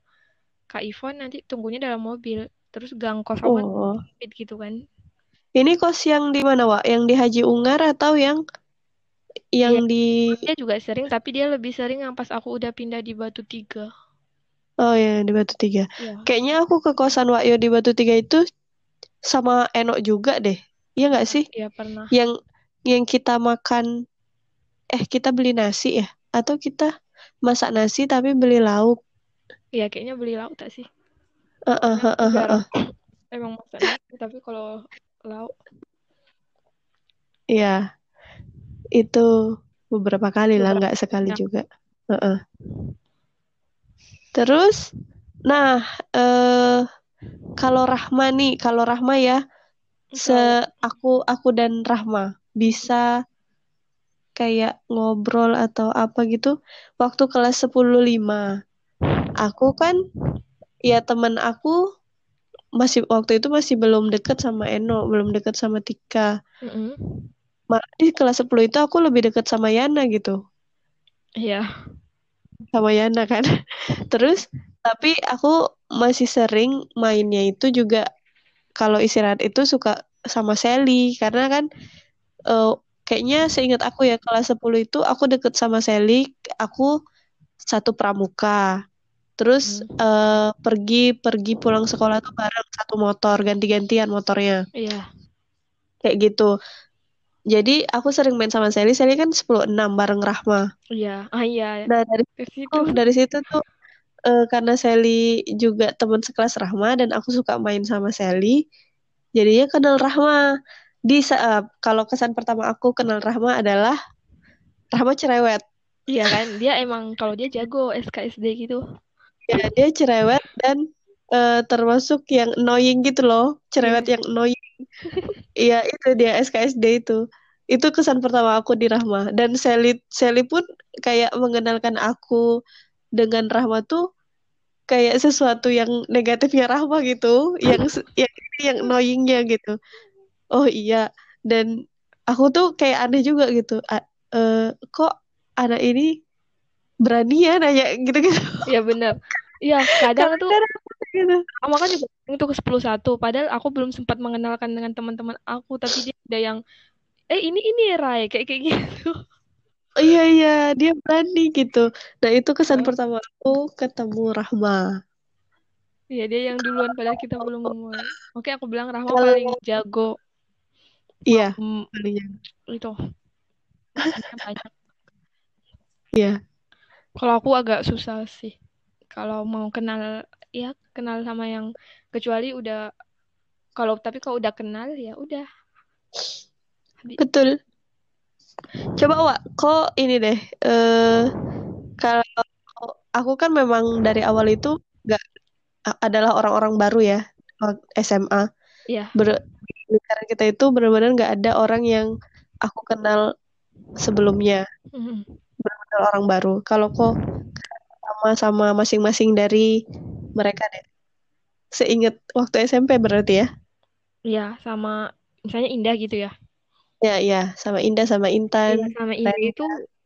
Speaker 1: Kak Ivon nanti tunggunya dalam mobil. Terus gang kos
Speaker 2: oh.
Speaker 1: gitu kan.
Speaker 2: ini kos yang di mana Wak? Yang di Haji Ungar atau yang yang di
Speaker 1: Dia juga sering, tapi dia lebih sering yang pas aku udah pindah di Batu Tiga.
Speaker 2: oh ya di Batu Tiga
Speaker 1: Iya.
Speaker 2: kayaknya aku ke kosan Wakyo di Batu Tiga itu sama Eno juga deh iya nggak sih
Speaker 1: Iya pernah.
Speaker 2: yang yang kita makan eh kita beli nasi ya atau kita masak nasi tapi beli lauk
Speaker 1: Iya kayaknya beli lauk tak sih?
Speaker 2: Eh, eh,
Speaker 1: Soalnya
Speaker 2: eh,
Speaker 1: aku
Speaker 2: eh, eh,
Speaker 1: jarang
Speaker 2: eh.
Speaker 1: emang masak nasi, tapi kalau lauk
Speaker 2: Iya, itu beberapa kali lah, nggak sekali
Speaker 1: ya.
Speaker 2: juga. Eh, eh. Terus, nah, eh kalau Rahma nih, kalau Rahma ya, se aku aku dan Rahma bisa kayak ngobrol atau apa gitu waktu kelas 10.5. Aku kan ya teman aku masih waktu itu masih belum deket sama Eno, belum deket sama Tika.
Speaker 1: Mm-mm.
Speaker 2: Malah di kelas 10 itu aku lebih deket sama Yana gitu.
Speaker 1: Iya.
Speaker 2: Sama Yana kan. Terus tapi aku masih sering mainnya itu juga kalau istirahat itu suka sama Sally karena kan eh, kayaknya seingat aku ya kelas 10 itu aku deket sama Sally, aku satu pramuka. Terus eh, pergi pergi pulang sekolah tuh bareng satu motor, ganti-gantian motornya.
Speaker 1: Iya.
Speaker 2: Kayak gitu. Jadi aku sering main sama Sally, Sally kan 10-6 bareng Rahma.
Speaker 1: Iya. Ah iya.
Speaker 2: Nah, dari
Speaker 1: situ.
Speaker 2: situ, dari situ tuh eh, karena Sally juga teman sekelas Rahma dan aku suka main sama Sally, jadinya kenal Rahma. Di saat kalau kesan pertama aku kenal Rahma adalah Rahma cerewet.
Speaker 1: Iya kan, dia emang kalau dia jago SKSD gitu.
Speaker 2: Ya, dia cerewet dan eh, termasuk yang annoying gitu loh, cerewet yang annoying. Iya, itu dia SKSD itu. Itu kesan pertama aku di Rahma. Dan Sally Sally pun kayak mengenalkan aku dengan Rahma tuh kayak sesuatu yang negatifnya Rahma gitu, yang yang yang annoyingnya gitu. Oh iya, dan aku tuh kayak aneh juga gitu. A- eh, kok anak ini berani ya nanya gitu-gitu.
Speaker 1: Iya bener. Iya, kadang tuh
Speaker 2: gitu.
Speaker 1: Ama kan juga itu ke 10 padahal aku belum sempat mengenalkan dengan teman-teman aku, tapi dia ada yang eh ini ini Rai kayak kayak gitu.
Speaker 2: Oh, iya iya, dia berani gitu. Nah, itu kesan
Speaker 1: Heeh.
Speaker 2: pertama aku ketemu Rahma.
Speaker 1: Iya, dia yang duluan padahal kita belum memulai. Oke, aku bilang Rahma
Speaker 2: Kalau-
Speaker 1: paling jago.
Speaker 2: Iya, paling
Speaker 1: itu. Banyak.
Speaker 2: Iya.
Speaker 1: Kalau aku agak susah sih. Kalau mau kenal ya kenal sama yang kecuali udah kalau tapi kalau udah kenal ya udah Habis-
Speaker 2: Betul. Coba Wak, kok ini deh. eh kalau aku kan memang dari awal itu nggak adalah orang-orang baru ya waktu SMA.
Speaker 1: ya
Speaker 2: Ber, lingkaran kita itu benar-benar nggak ada orang yang aku kenal sebelumnya,
Speaker 1: Mhm.
Speaker 2: kenal orang baru. Kalau kok sama sama masing-masing dari mereka deh. Seingat waktu SMP berarti ya?
Speaker 1: ya sama misalnya Indah gitu ya
Speaker 2: Ya, ya, sama Indah sama
Speaker 1: Iya,
Speaker 2: Intan.
Speaker 1: sama Indah itu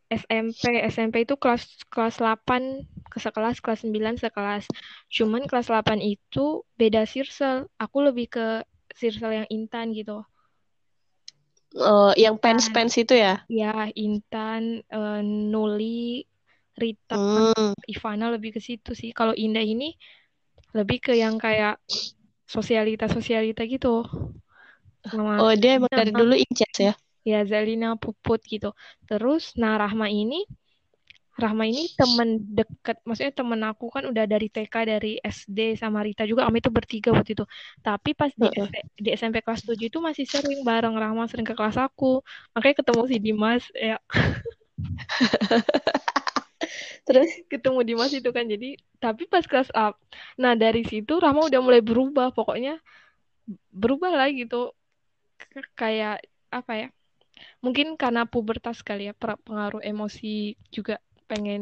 Speaker 1: SMP SMP itu kelas kelas 8 ke sekelas kelas 9 sekelas cuman kelas 8 itu beda circle aku lebih ke circle yang Intan gitu
Speaker 2: Oh, yang pens-pens itu ya?
Speaker 1: ya Intan eh, Nuli Rita
Speaker 2: Hmm.
Speaker 1: Ivana lebih ke situ sih. Kalau Indah ini lebih ke yang kayak sosialita sosialita gitu. Sama
Speaker 2: Oh, dia emang dari dulu incas ya?
Speaker 1: ya Zalina Puput gitu. Terus nah Rahma ini Rahma ini temen deket. Maksudnya temen aku kan udah dari TK dari SD sama Rita juga. Kami itu bertiga waktu itu. Tapi pas di,
Speaker 2: Heeh.
Speaker 1: S- di SMP kelas 7 itu masih sering bareng. Rahma sering ke kelas aku. Makanya ketemu si Dimas ya
Speaker 2: Terus?
Speaker 1: ketemu Dimas itu kan jadi tapi pas kelas up nah dari situ Rahma udah mulai berubah pokoknya berubah lah gitu K- kayak apa ya mungkin karena pubertas kali ya pengaruh emosi juga pengen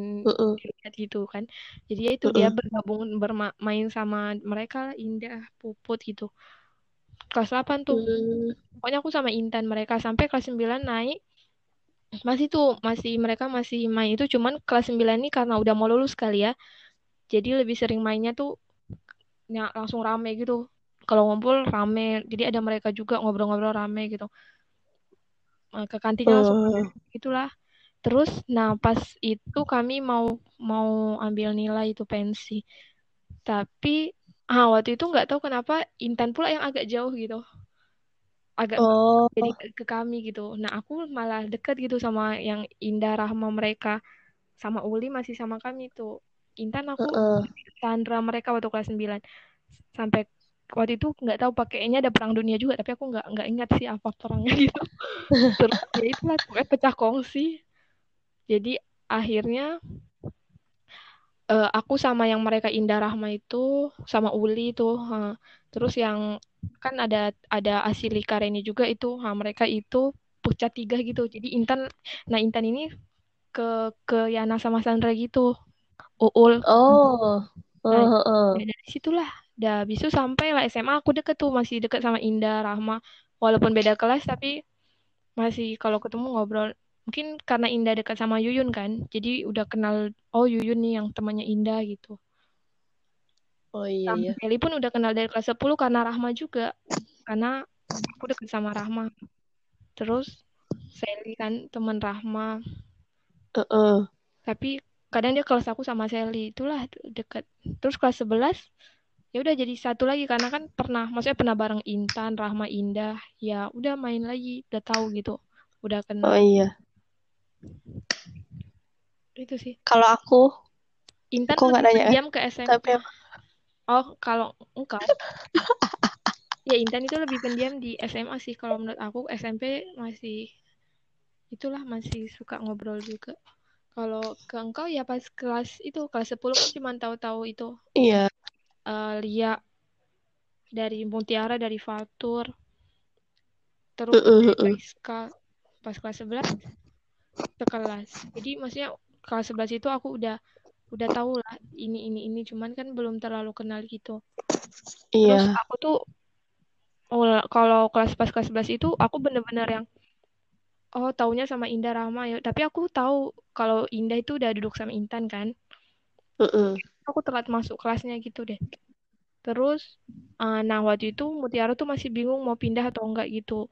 Speaker 1: dilihat gitu kan jadi ya itu dia
Speaker 2: Heeh.
Speaker 1: bergabung bermain sama mereka Indah Puput gitu kelas 8 tuh
Speaker 2: Hmm.
Speaker 1: pokoknya aku sama Intan mereka sampai kelas 9 naik masih tuh masih mereka masih main itu cuman kelas 9 ini karena udah mau lulus kali ya. Jadi lebih sering mainnya tuh ya, langsung rame gitu. Kalau ngumpul rame jadi ada mereka juga ngobrol-ngobrol rame gitu. Eh, ke kantinnya langsung
Speaker 2: Oh.
Speaker 1: itulah terus nah pas itu kami mau mau ambil nilai itu pensi. Tapi ah waktu itu nggak tahu kenapa Intan pula yang agak jauh gitu agak
Speaker 2: Oh.
Speaker 1: jadi ke kami gitu. Nah aku malah deket gitu sama yang Indah Rahma mereka. Sama Uli masih sama kami tuh. Intan aku
Speaker 2: Heeh.
Speaker 1: Sandra mereka waktu kelas 9 sampai waktu itu nggak tahu pakainya ada perang dunia juga tapi aku nggak nggak ingat sih apa perangnya gitu. Terus ya itulah pokoknya pecah kongsi. Jadi akhirnya eh, aku sama yang mereka Indah Rahma itu sama Uli tuh ha. terus yang kan ada ada Asilika Reni juga itu ha, mereka itu pucat tiga gitu jadi Intan nah Intan ini ke ke Yana sama Sandra gitu Uul
Speaker 2: Oh. Oh,
Speaker 1: Nah,
Speaker 2: heeh.
Speaker 1: ya dari situlah dah habis itu sampai lah SMA aku deket tuh masih deket sama Indah Rahma walaupun beda kelas tapi masih kalau ketemu ngobrol mungkin karena Indah dekat sama Yuyun kan jadi udah kenal oh Yuyun nih yang temannya Indah gitu.
Speaker 2: Oh iya
Speaker 1: sama
Speaker 2: iya.
Speaker 1: Sally pun udah kenal dari kelas 10 karena Rahma juga. Karena aku deket sama Rahma. Terus Sally kan teman Rahma.
Speaker 2: Heeh.
Speaker 1: tapi kadang dia kelas aku sama Sally. Itulah deket terus kelas 11 ya udah jadi satu lagi. Karena kan pernah maksudnya pernah bareng Intan Rahma Indah. Ya udah main lagi udah tahu gitu. Udah
Speaker 2: Oh
Speaker 1: kenal
Speaker 2: iya.
Speaker 1: Itu sih.
Speaker 2: Kalau aku,
Speaker 1: Intan
Speaker 2: kok nggak
Speaker 1: lebih
Speaker 2: nanya?
Speaker 1: pendiam ke SMP
Speaker 2: Tapi
Speaker 1: oh kalau engkau. Ya Intan itu lebih pendiam di SMA sih. Kalau menurut aku SMP masih itulah masih suka ngobrol juga. Kalau ke engkau ya pas kelas itu kelas 10 kan cuma tahu-tahu itu.
Speaker 2: Iya.
Speaker 1: eh, Lia dari Mutiara dari Fatur. Terus dari
Speaker 2: heeh.
Speaker 1: Kaiska pas kelas 11 sekelas. Jadi maksudnya kelas 11 itu aku udah udah tahu lah ini ini ini. Cuman kan belum terlalu kenal gitu. Terus
Speaker 2: Iya.
Speaker 1: aku tuh oh, kalau kelas pas kelas 11 itu aku bener-bener yang oh taunya sama Indah Rahma ya. Tapi aku tahu kalau Indah itu udah duduk sama Intan kan.
Speaker 2: Heeh.
Speaker 1: aku telat masuk kelasnya gitu deh. Terus eh, nah waktu itu Mutiara tuh masih bingung mau pindah atau enggak gitu.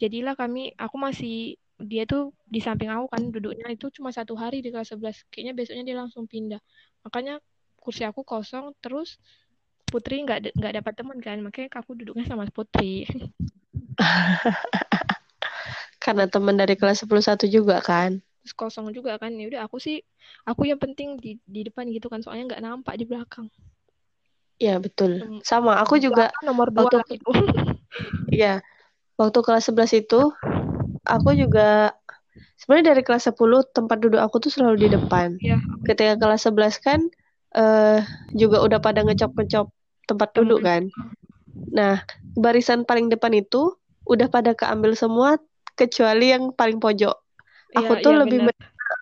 Speaker 1: Jadilah kami aku masih dia tuh di samping aku kan duduknya itu cuma satu hari di kelas 11 kayaknya besoknya dia langsung pindah makanya kursi aku kosong terus Putri nggak nggak dapat teman kan makanya aku duduknya sama Putri
Speaker 2: Karena teman dari kelas 11 juga kan.
Speaker 1: terus kosong juga kan ya udah aku sih aku yang penting di di depan gitu kan soalnya nggak nampak di belakang
Speaker 2: ya betul. Sama, aku juga
Speaker 1: nomor dua
Speaker 2: waktu
Speaker 1: lah itu.
Speaker 2: ya waktu kelas 11 itu aku juga sebenarnya dari kelas 10 tempat duduk aku tuh selalu di depan.
Speaker 1: Iya.
Speaker 2: Ketika kelas 11 kan eh juga udah pada ngecop-ngecop tempat duduk kan. Nah, barisan paling depan itu udah pada keambil semua kecuali yang paling pojok. Aku
Speaker 1: Iya,
Speaker 2: tuh
Speaker 1: iya,
Speaker 2: lebih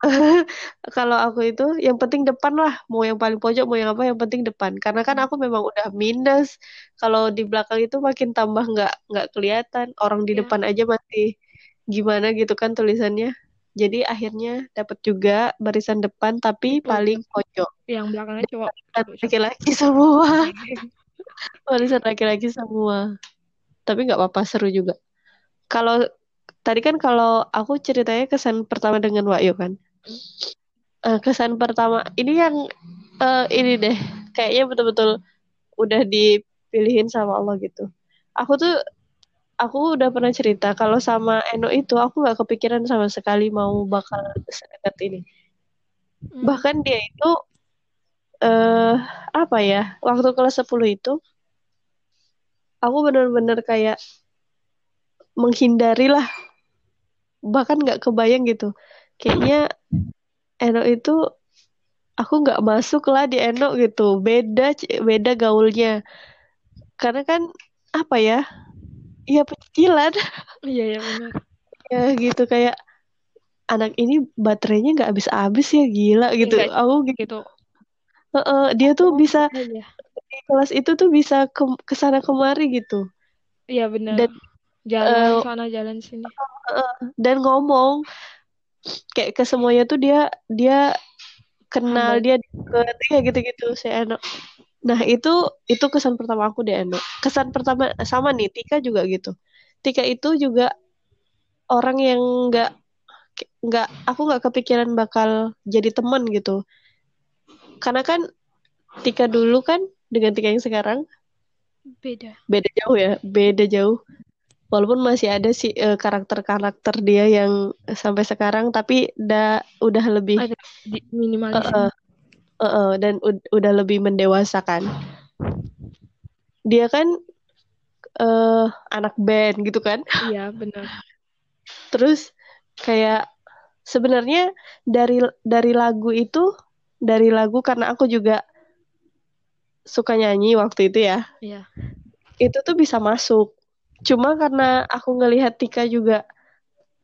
Speaker 2: kalau aku itu yang penting depan lah, mau yang paling pojok mau yang apa yang penting depan. Karena kan aku memang udah minus. Kalau di belakang itu makin tambah nggak nggak kelihatan. Orang di
Speaker 1: Iya.
Speaker 2: depan aja masih gimana gitu kan tulisannya. Jadi akhirnya dapat juga barisan depan tapi
Speaker 1: Pojok.
Speaker 2: paling pojok.
Speaker 1: Yang belakangnya cowok.
Speaker 2: Laki-laki semua. Barisan laki-laki semua. Tapi nggak apa-apa seru juga. Kalau tadi kan kalau aku ceritanya kesan pertama dengan Wahyu kan. Eh, kesan pertama ini yang eh, ini deh kayaknya betul-betul udah dipilihin sama Allah gitu. Aku tuh aku udah pernah cerita kalau sama Eno itu aku nggak kepikiran sama sekali mau bakal sedekat ini.
Speaker 1: Hmm.
Speaker 2: Bahkan dia itu eh apa ya waktu kelas 10 itu aku bener-bener kayak menghindari lah bahkan nggak kebayang gitu kayaknya Eno itu aku nggak masuk lah di Eno gitu beda beda gaulnya karena kan apa ya ya pecicilan
Speaker 1: Iya, iya benar.
Speaker 2: ya gitu kayak anak ini baterainya nggak habis-habis ya gila gitu
Speaker 1: Enggak
Speaker 2: aku gitu
Speaker 1: gitu.
Speaker 2: Heeh, dia tuh
Speaker 1: Oh,
Speaker 2: bisa
Speaker 1: aja.
Speaker 2: di kelas itu tuh bisa ke ke sana kemari gitu
Speaker 1: Iya benar.
Speaker 2: dan
Speaker 1: Jalan
Speaker 2: eh,
Speaker 1: sana jalan sini.
Speaker 2: dan ngomong kayak ke semuanya tuh dia dia kenal
Speaker 1: Humble.
Speaker 2: dia deket ya gitu-gitu si Eno nah itu itu kesan pertama aku deh Eno kesan pertama sama nih Tika juga gitu. Tika itu juga orang yang nggak nggak aku nggak kepikiran bakal jadi teman gitu. Karena kan Tika dulu kan dengan Tika yang sekarang
Speaker 1: Beda.
Speaker 2: beda jauh ya beda jauh. Walaupun masih ada sih eh, karakter-karakter dia yang sampai sekarang tapi udah udah lebih
Speaker 1: minimalis.
Speaker 2: eh, eh, eh, dan ud- udah lebih mendewasakan dia kan eh anak band gitu kan.
Speaker 1: Iya benar.
Speaker 2: terus kayak sebenarnya dari dari lagu itu dari lagu karena aku juga suka nyanyi waktu itu ya.
Speaker 1: Iya.
Speaker 2: itu tuh bisa masuk. Cuma karena aku ngelihat Tika juga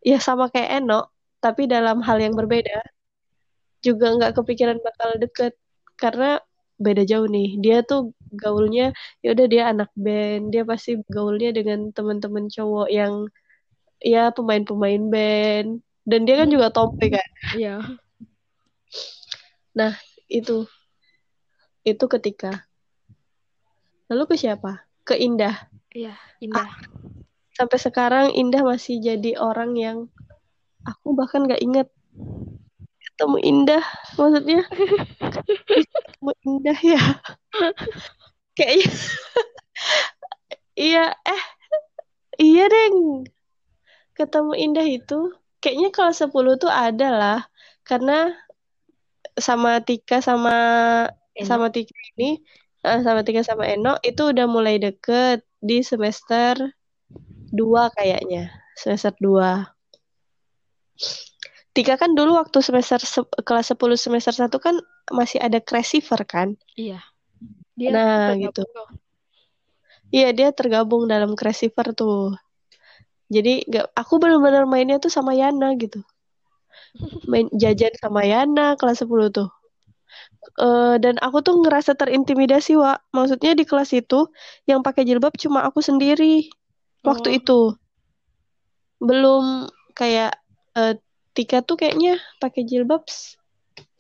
Speaker 2: ya sama kayak Eno tapi dalam hal yang berbeda juga nggak kepikiran bakal deket. Karena beda jauh nih. Dia tuh gaulnya ya udah dia anak band. Dia pasti gaulnya dengan teman-teman cowok yang ya pemain-pemain band. Dan dia kan juga tomboy kan?
Speaker 1: Iya.
Speaker 2: nah itu. Itu ketika. Lalu ke siapa? Ke Indah.
Speaker 1: Iya, indah.
Speaker 2: sampai sekarang Indah masih jadi orang yang aku bahkan nggak inget ketemu Indah maksudnya. Ketemu Indah ya. Kayaknya. Iya eh iya deng. Ketemu Indah itu kayaknya kalau 10 tuh ada lah. Karena sama Tika sama
Speaker 1: Eno.
Speaker 2: sama Tika ini eh, sama Tika sama Eno itu udah mulai deket di semester 2 kayaknya. Semester 2 Tika kan dulu waktu semester se- kelas 10 semester 1 kan masih ada Crasiver kan
Speaker 1: Iya. Dia
Speaker 2: Nah,
Speaker 1: tergabung
Speaker 2: gitu.
Speaker 1: loh.
Speaker 2: Iya dia tergabung dalam Crasiver tuh. Jadi nggak, aku benar-benar mainnya tuh sama Yana gitu. Main jajan sama Yana kelas 10 tuh. Eh, dan aku tuh ngerasa terintimidasi, Wak. Maksudnya di kelas itu yang pakai jilbab cuma aku sendiri waktu
Speaker 1: Oh.
Speaker 2: itu. Belum kayak eh, Tika tuh kayaknya pakai jilbab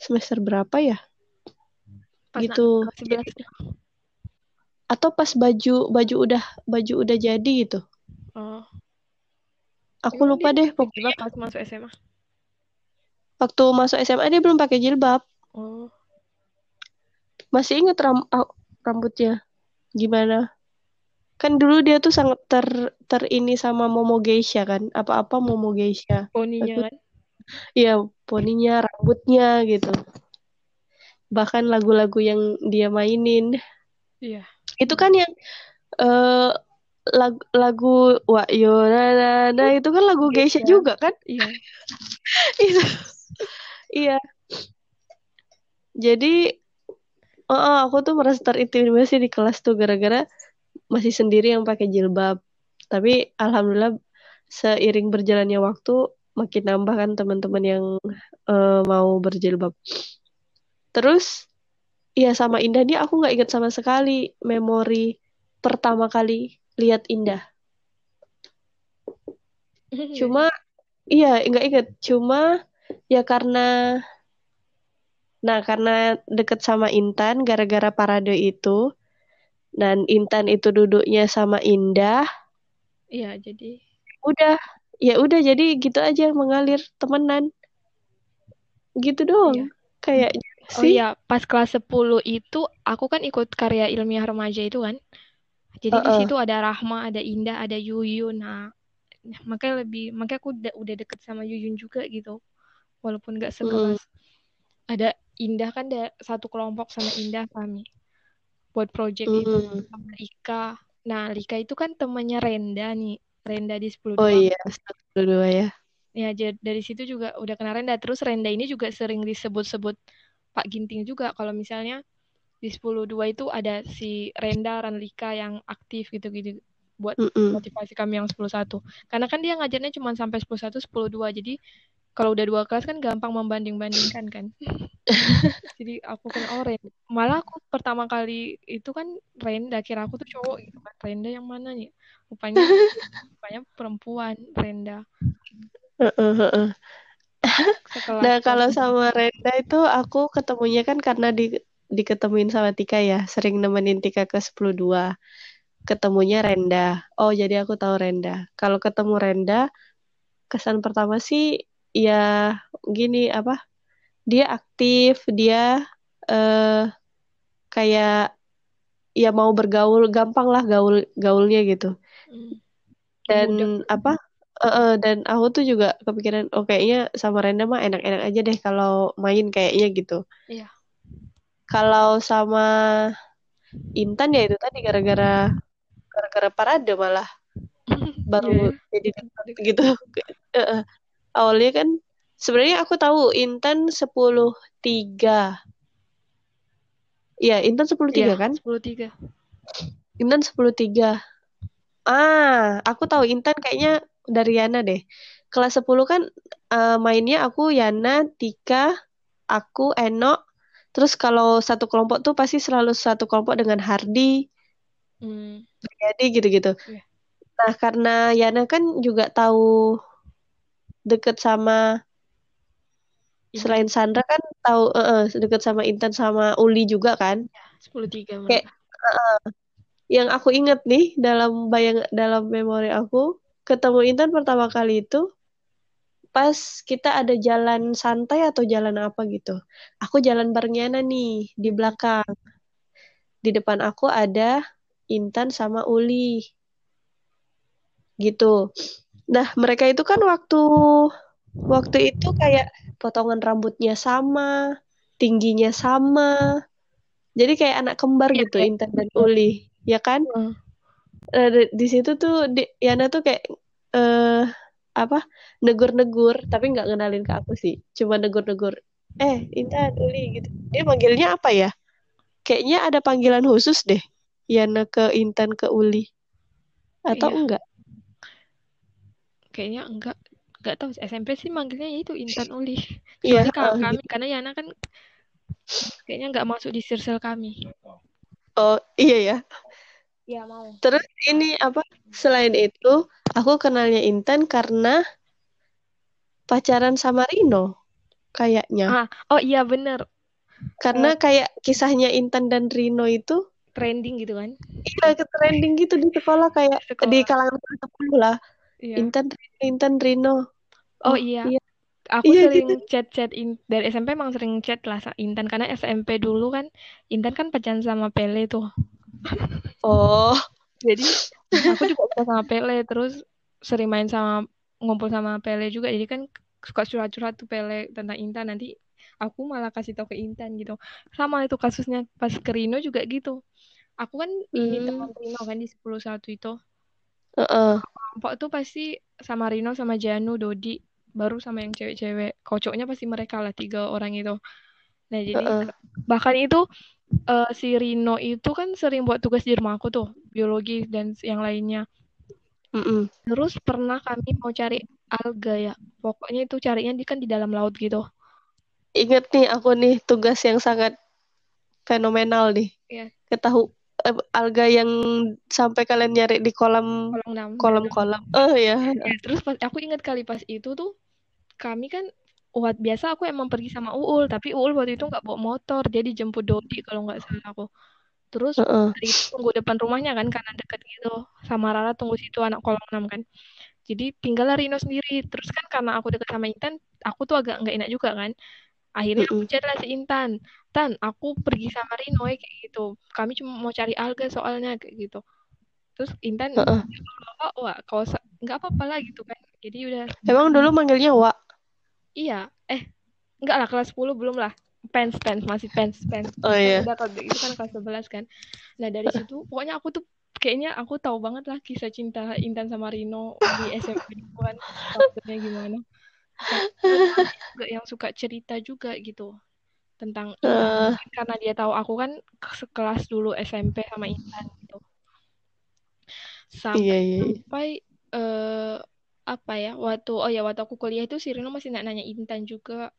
Speaker 2: semester berapa ya?
Speaker 1: Pas
Speaker 2: Gitu.
Speaker 1: nak kelas 11 tuh.
Speaker 2: Atau pas baju baju udah baju udah jadi gitu.
Speaker 1: Oh.
Speaker 2: Aku
Speaker 1: Emang
Speaker 2: lupa deh pokoknya
Speaker 1: pas masuk SMA.
Speaker 2: waktu masuk SMA dia belum pakai jilbab.
Speaker 1: Oh.
Speaker 2: Masih inget ram rambutnya gimana? Kan dulu dia tuh sangat ter ter ini sama Momo Geisha kan. Apa-apa Momo Geisha.
Speaker 1: Poninya kan.
Speaker 2: Iya, poninya, rambutnya gitu. Bahkan lagu-lagu yang dia mainin.
Speaker 1: Iya.
Speaker 2: Itu kan yang eh lagu lagu Wak Yo na, na, na, itu kan lagu Geisha
Speaker 1: Geisha.
Speaker 2: juga kan?
Speaker 1: Iya.
Speaker 2: Itu. Iya. Jadi oh, oh, aku tuh merasa terintimidasi di kelas tuh gara-gara masih sendiri yang pakai jilbab. Tapi alhamdulillah seiring berjalannya waktu makin nambah kan teman-teman yang eh, mau berjilbab. Terus ya sama Indah nih aku nggak ingat sama sekali memori pertama kali lihat Indah. Cuma iya nggak inget. Cuma ya karena nah karena deket sama Intan gara-gara parade itu dan Intan itu duduknya sama Indah.
Speaker 1: Iya, jadi
Speaker 2: Udah ya udah jadi gitu aja mengalir temenan. Gitu doang.
Speaker 1: Iya.
Speaker 2: Kayak
Speaker 1: Oh
Speaker 2: sih.
Speaker 1: iya, pas kelas 10 itu aku kan ikut karya ilmiah remaja itu kan. Jadi di
Speaker 2: Uh-uh.
Speaker 1: situ ada Rahma, ada Indah, ada Yuyun. Nah, makanya lebih makanya aku udah, udah deket sama Yuyun juga gitu. Walaupun gak
Speaker 2: Hmm.
Speaker 1: sekelas. Ada Indah kan ada satu kelompok sama Indah kami. Buat project itu
Speaker 2: Hmm.
Speaker 1: sama Lika. Nah, Lika itu kan temannya Renda nih. Renda di 10
Speaker 2: Oh iya, satu dua ya.
Speaker 1: Ya, dari situ juga udah kena Renda. Terus Renda ini juga sering disebut-sebut Pak Ginting juga. Kalau misalnya di 10.2 itu ada si Renda, Ranlika yang aktif gitu-gitu buat
Speaker 2: Mm-mm.
Speaker 1: motivasi kami yang 10.1. Karena kan dia ngajarnya cuma sampai 10.1, 10.2. Jadi kalau udah dua kelas kan gampang membanding-bandingkan kan. Jadi aku kan oh Renda. Malah aku pertama kali itu kan Renda, kira aku tuh cowok gitu kan. Renda yang mana nih? Rupanya rupanya perempuan Renda.
Speaker 2: Nah, kalau sama Renda itu aku ketemunya kan karena di diketemuin sama Tika ya, sering nemenin Tika ke 10.2. Ketemunya Renda. Oh, jadi aku tahu Renda. Kalau ketemu Renda, kesan pertama sih ya gini apa? Dia aktif, dia eh kayak ya mau bergaul, gampang lah gaul gaulnya gitu.
Speaker 1: Hmm.
Speaker 2: Dan
Speaker 1: Mudah.
Speaker 2: apa? eh, eh, dan aku tuh juga kepikiran, oh kayaknya sama Renda mah enak-enak aja deh kalau main kayaknya gitu.
Speaker 1: Iya.
Speaker 2: Kalau sama Intan ya itu tadi gara-gara gara-gara parade malah baru
Speaker 1: Iya.
Speaker 2: jadi dekat gitu. Awalnya kan sebenarnya aku tahu Intan 10.3. Iya, Intan 10.3
Speaker 1: Iya,
Speaker 2: kan?
Speaker 1: 10.3.
Speaker 2: Intan 10.3. Ah, aku tahu Intan kayaknya dari Yana deh. Kelas 10 kan eh, mainnya aku Yana, Tika, aku Eno. Terus kalau satu kelompok tuh pasti selalu satu kelompok dengan Hardi,
Speaker 1: Hmm.
Speaker 2: jadi gitu-gitu.
Speaker 1: Iya.
Speaker 2: Nah, karena Yana kan juga tahu deket sama selain Sandra kan tahu eh, eh, deket sama Intan sama Uli juga kan.
Speaker 1: 10.3
Speaker 2: Kayak
Speaker 1: mereka.
Speaker 2: eh, yang aku inget nih dalam bayang dalam memori aku ketemu Intan pertama kali itu pas kita ada jalan santai atau jalan apa gitu. Aku jalan bareng Yana nih di belakang. Di depan aku ada Intan sama Uli. Gitu. Nah, mereka itu kan waktu waktu itu kayak potongan rambutnya sama, tingginya sama. Jadi kayak anak kembar
Speaker 1: Iya,
Speaker 2: gitu
Speaker 1: kayak-
Speaker 2: Intan dan Uli, ya kan?
Speaker 1: Hmm.
Speaker 2: Eh, di, di situ tuh di, Yana tuh kayak eh apa negur-negur tapi nggak ngenalin ke aku sih cuma negur-negur eh Intan Uli gitu dia manggilnya apa ya kayaknya ada panggilan khusus deh Yana ke Intan ke Uli atau
Speaker 1: Iya.
Speaker 2: enggak
Speaker 1: Kayaknya enggak enggak tahu SMP sih manggilnya itu Intan Uli.
Speaker 2: Iya,
Speaker 1: Soalnya kakak
Speaker 2: oh,
Speaker 1: kami karena Yana kan kayaknya enggak masuk di sirkel kami.
Speaker 2: oh iya ya
Speaker 1: Iya, mau.
Speaker 2: terus ini apa selain itu aku kenalnya Intan karena pacaran sama Rino kayaknya
Speaker 1: Ah, oh iya bener.
Speaker 2: karena kayak kisahnya Intan dan Rino itu
Speaker 1: Trending gitu kan.
Speaker 2: iya ke trending gitu di sekolah kayak
Speaker 1: Sekolah.
Speaker 2: di kalangan 10 lah
Speaker 1: Iya.
Speaker 2: Intan Intan Rino
Speaker 1: Oh,
Speaker 2: Oh,
Speaker 1: iya.
Speaker 2: iya.
Speaker 1: Aku
Speaker 2: Iya,
Speaker 1: sering chat-chat in, dari SMP emang sering chat lah Intan karena SMP dulu kan Intan kan pacaran sama Pele tuh.
Speaker 2: oh
Speaker 1: Jadi aku juga udah sama Pele terus sering main sama ngumpul sama Pele juga jadi kan suka curhat-curhat tuh Pele tentang Intan nanti aku malah kasih tau ke Intan gitu sama itu kasusnya pas ke Rino juga gitu Aku kan ini
Speaker 2: Hmm.
Speaker 1: teman Rino kan di 101 itu.
Speaker 2: Heeh.
Speaker 1: Kelompok tuh pasti sama Rino sama Janu, Dodi, baru sama yang cewek-cewek. Kocoknya pasti mereka lah tiga orang itu. Nah, jadi
Speaker 2: Heeh.
Speaker 1: bahkan itu eh, si Rino itu kan sering buat tugas di rumah aku tuh, biologi dan yang lainnya.
Speaker 2: Mm-mm.
Speaker 1: Terus pernah kami mau cari alga ya. Pokoknya itu carinya di kan di dalam laut gitu.
Speaker 2: Ingat nih aku nih tugas yang sangat fenomenal nih.
Speaker 1: Iya.
Speaker 2: Ketahu alga yang sampai kalian nyari di kolam
Speaker 1: Kolom enam.
Speaker 2: kolam-kolam. Oh ya.
Speaker 1: Ya, terus pas aku ingat kali pas itu tuh kami kan buat biasa aku emang pergi sama Uul, tapi Uul waktu itu nggak bawa motor, dia dijemput Dodi kalau nggak salah aku. Terus
Speaker 2: Heeh.
Speaker 1: dari itu tunggu depan rumahnya kan karena deket gitu. Sama Rara tunggu situ anak kolom 6 kan. Jadi tinggallah Rino sendiri. Terus kan karena aku deket sama Intan, aku tuh agak nggak enak juga kan. Akhirnya aku chat lah si Intan. Tan, aku pergi sama Rino ya kayak gitu. Kami cuma mau cari alga soalnya kayak gitu. Terus Intan wah kau sa- nggak apa-apa lah gitu kan. Jadi udah
Speaker 2: Emang dulu manggilnya Wak.
Speaker 1: iya. Eh, enggak lah kelas 10 belum lah. Pens, pens, masih pens, pens.
Speaker 2: Oh iya.
Speaker 1: Udah kalau itu kan kelas 11 kan. Nah, dari situ pokoknya aku tuh kayaknya aku tahu banget lah kisah cinta Intan sama Rino di SMP kan. Gimana. Juga yang suka cerita juga gitu tentang
Speaker 2: Eh,
Speaker 1: karena dia tahu aku kan sekelas dulu SMP sama Intan gitu. Sampai
Speaker 2: iya iya. iya.
Speaker 1: sampai eh apa ya waktu oh ya waktu aku kuliah itu si Rino masih nanya Intan juga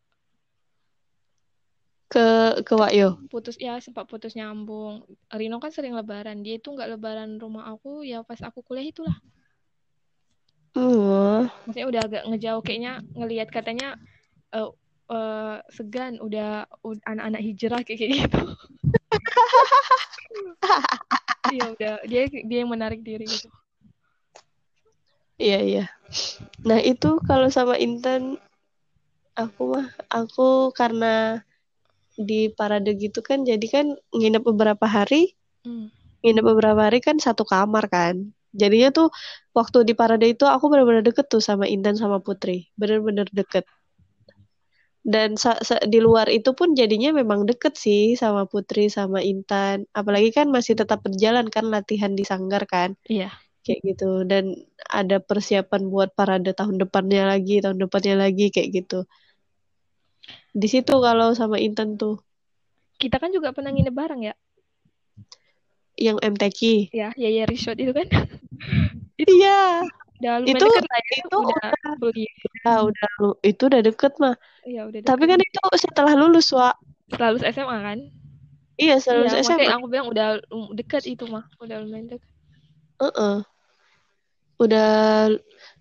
Speaker 2: Ke ke Wakyo.
Speaker 1: putus ya sempat putus nyambung Rino kan sering lebaran dia itu nggak lebaran rumah aku ya pas aku kuliah itulah
Speaker 2: Hmm.
Speaker 1: maksudnya udah agak ngejauh kayaknya ngelihat katanya eh eh, segan udah ud- anak-anak hijrah kayak kayak gitu iya udah dia dia yang menarik diri gitu
Speaker 2: Iya iya. Nah itu kalau sama Intan, aku mah aku karena di parade gitu kan, jadi kan nginep beberapa hari,
Speaker 1: Hmm.
Speaker 2: nginep beberapa hari kan satu kamar kan. Jadinya tuh waktu di parade itu aku benar-benar deket tuh sama Intan sama Putri, bener-bener deket. Dan sa- sa- di luar itu pun jadinya memang deket sih sama Putri sama Intan. Apalagi kan masih tetap berjalan kan latihan di sanggar kan.
Speaker 1: iya
Speaker 2: kayak gitu dan ada persiapan buat parade tahun depannya lagi tahun depannya lagi kayak gitu di situ kalau sama Intan tuh
Speaker 1: kita kan juga pernah nginep bareng ya
Speaker 2: yang MTQ
Speaker 1: ya ya ya resort itu kan.
Speaker 2: Iya.
Speaker 1: udah
Speaker 2: itu
Speaker 1: deket lah ya
Speaker 2: itu
Speaker 1: udah
Speaker 2: udah
Speaker 1: kuliah.
Speaker 2: Udah, udah itu udah deket mah.
Speaker 1: Iya udah
Speaker 2: tapi
Speaker 1: deket.
Speaker 2: kan itu setelah lulus wa
Speaker 1: selalu SMA kan?
Speaker 2: Iya setelah
Speaker 1: Iya,
Speaker 2: lulus
Speaker 1: makanya
Speaker 2: SMA
Speaker 1: aku bilang udah deket itu mah, udah lumayan deket.
Speaker 2: Heeh. udah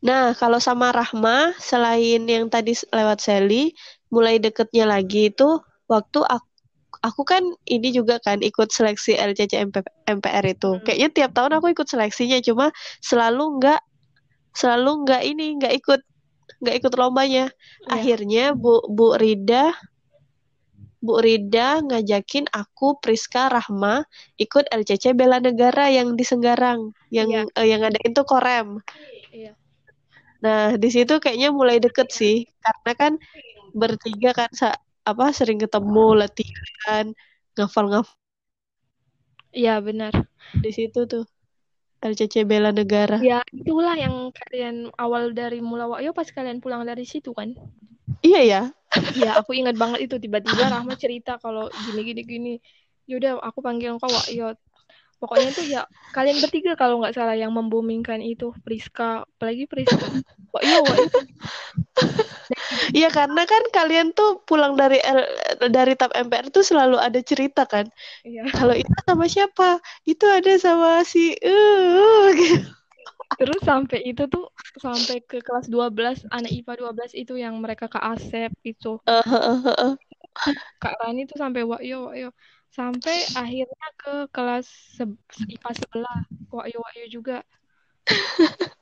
Speaker 2: nah kalau sama Rahma selain yang tadi lewat Sally mulai deketnya lagi itu waktu aku aku kan ini juga kan ikut seleksi LCC MP- MPR itu
Speaker 1: Hmm.
Speaker 2: kayaknya tiap tahun aku ikut seleksinya cuma selalu nggak selalu nggak ini nggak ikut nggak ikut lombanya
Speaker 1: Iya.
Speaker 2: akhirnya Bu Bu Rida Bu Rida ngajakin aku Priska Rahma ikut LCC Bela Negara yang di Senggarang yang
Speaker 1: Iya.
Speaker 2: eh, yang ada itu Korem
Speaker 1: Iya.
Speaker 2: Nah, di situ kayaknya mulai deket sih, karena kan bertiga kan apa sering ketemu latihan, ngafal-ngafal
Speaker 1: Iya benar.
Speaker 2: di situ tuh. LCC Bela Negara.
Speaker 1: Ya itulah yang kalian awal dari mula Wakyo pas kalian pulang dari situ kan.
Speaker 2: Iya ya.
Speaker 1: Iya aku ingat banget itu tiba-tiba Rahma cerita kalau gini gini gini. Yaudah aku panggil engkau Wakyo. Pokoknya tuh ya kalian bertiga kalau nggak salah yang membumingkan itu Priska, apalagi Priska. Wakyo, Wakyo.
Speaker 2: Iya karena kan kalian tuh pulang dari L- dari TAP MPR tuh selalu ada cerita kan.
Speaker 1: Iya.
Speaker 2: Kalau itu sama siapa? Itu ada sama si uh, gitu.
Speaker 1: Terus sampai itu tuh sampai ke kelas 12 anak IPA 12 itu yang mereka ke Asep itu.
Speaker 2: Eh, eh, eh, eh.
Speaker 1: Kak Rani tuh sampai Wakyo Wakyo sampai akhirnya ke kelas se- IPA sebelah Wakyo Wakyo juga.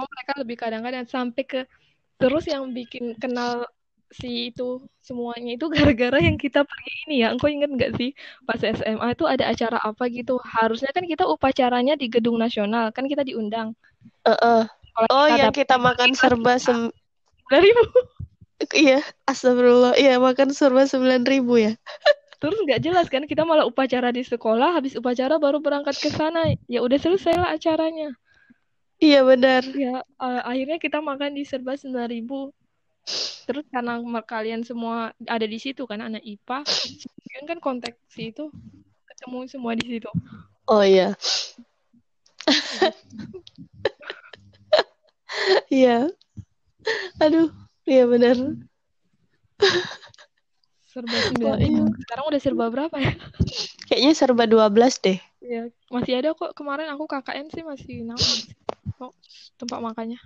Speaker 1: Oh, mereka lebih kadang-kadang sampai ke terus yang bikin kenal si itu semuanya itu gara-gara yang kita pergi ini ya. Engkau inget nggak sih pas SMA itu ada acara apa gitu? Harusnya kan kita upacaranya di Gedung Nasional, kan kita diundang.
Speaker 2: Eh.
Speaker 1: Kalau
Speaker 2: Oh,
Speaker 1: kita
Speaker 2: yang kita makan serba sem
Speaker 1: dari
Speaker 2: iya, astagfirullah. Iya, makan serba 9000 ya.
Speaker 1: terus nggak jelas kan kita malah upacara di sekolah habis upacara baru berangkat ke sana ya udah selesai lah acaranya
Speaker 2: Iya benar.
Speaker 1: ya uh, akhirnya kita makan di serba sembilan ribu terus karena kalian semua ada di situ kan anak IPA kan kan konteks itu ketemu semua di situ
Speaker 2: Oh iya. Iya. Aduh, iya benar.
Speaker 1: serba sembilan ribu sekarang udah serba berapa ya?
Speaker 2: Kayaknya serba 12 deh.
Speaker 1: ya masih ada kok. Kemarin aku KKN sih masih nama kok tempat makannya?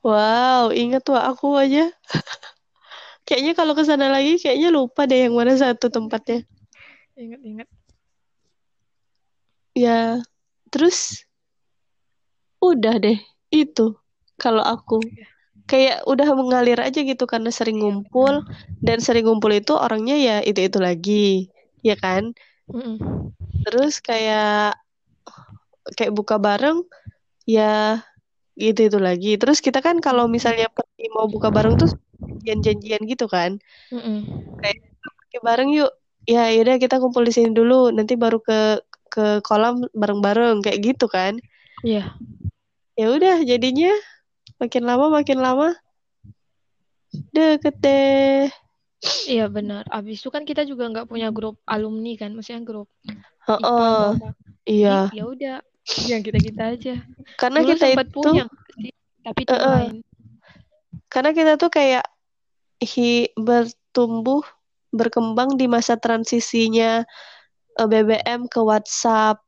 Speaker 2: Wow, inget tuh aku aja. kayaknya kalau ke sana lagi kayaknya lupa deh yang mana satu tempatnya.
Speaker 1: inget-inget
Speaker 2: Ya, terus? Udah deh. Itu kalau aku kayak udah mengalir aja gitu karena sering ngumpul. Dan sering ngumpul itu orangnya ya itu itu lagi ya kan?
Speaker 1: Mm-mm.
Speaker 2: terus kayak kayak buka bareng ya gitu itu lagi. Terus kita kan kalau misalnya pergi mau buka bareng tuh janjian-janjian gitu kan?
Speaker 1: Mm-mm.
Speaker 2: Oke, bareng yuk. Ya yaudah kita kumpul di sini dulu nanti baru ke ke kolam bareng-bareng kayak gitu kan?
Speaker 1: Iya.
Speaker 2: Ya udah jadinya makin lama makin lama deket deh
Speaker 1: Iya benar. Abis itu kan kita juga nggak punya grup alumni kan, maksudnya grup
Speaker 2: Heeh,
Speaker 1: IPA apa.
Speaker 2: iya
Speaker 1: ya udah, yang kita kita aja.
Speaker 2: karena
Speaker 1: Dulu
Speaker 2: kita itu
Speaker 1: punya tapi
Speaker 2: Heeh.
Speaker 1: lain.
Speaker 2: karena kita tuh kayak hi bertumbuh berkembang di masa transisinya eh, BBM ke WhatsApp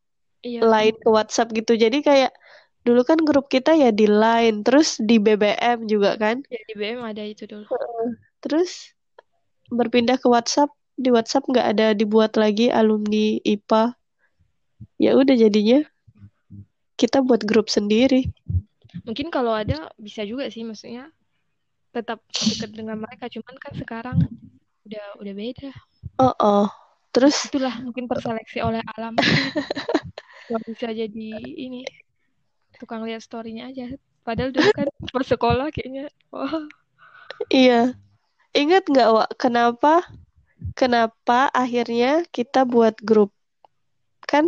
Speaker 1: Iya.
Speaker 2: Line ke WhatsApp gitu jadi kayak dulu kan grup kita ya di Line terus di BBM juga kan
Speaker 1: Ya di BM ada itu dulu.
Speaker 2: terus berpindah ke WhatsApp di WhatsApp nggak ada dibuat lagi alumni IPA ya udah jadinya kita buat grup sendiri
Speaker 1: Mungkin kalau ada bisa juga sih, maksudnya tetap dekat dengan mereka. Cuman kan sekarang udah udah beda.
Speaker 2: oh oh terus
Speaker 1: Itulah mungkin terseleksi oleh alam. Bisa jadi ini tukang lihat storynya aja. Padahal dulu kan pas sekolah kayaknya, wah
Speaker 2: iya ingat nggak Wak kenapa kenapa akhirnya kita buat grup kan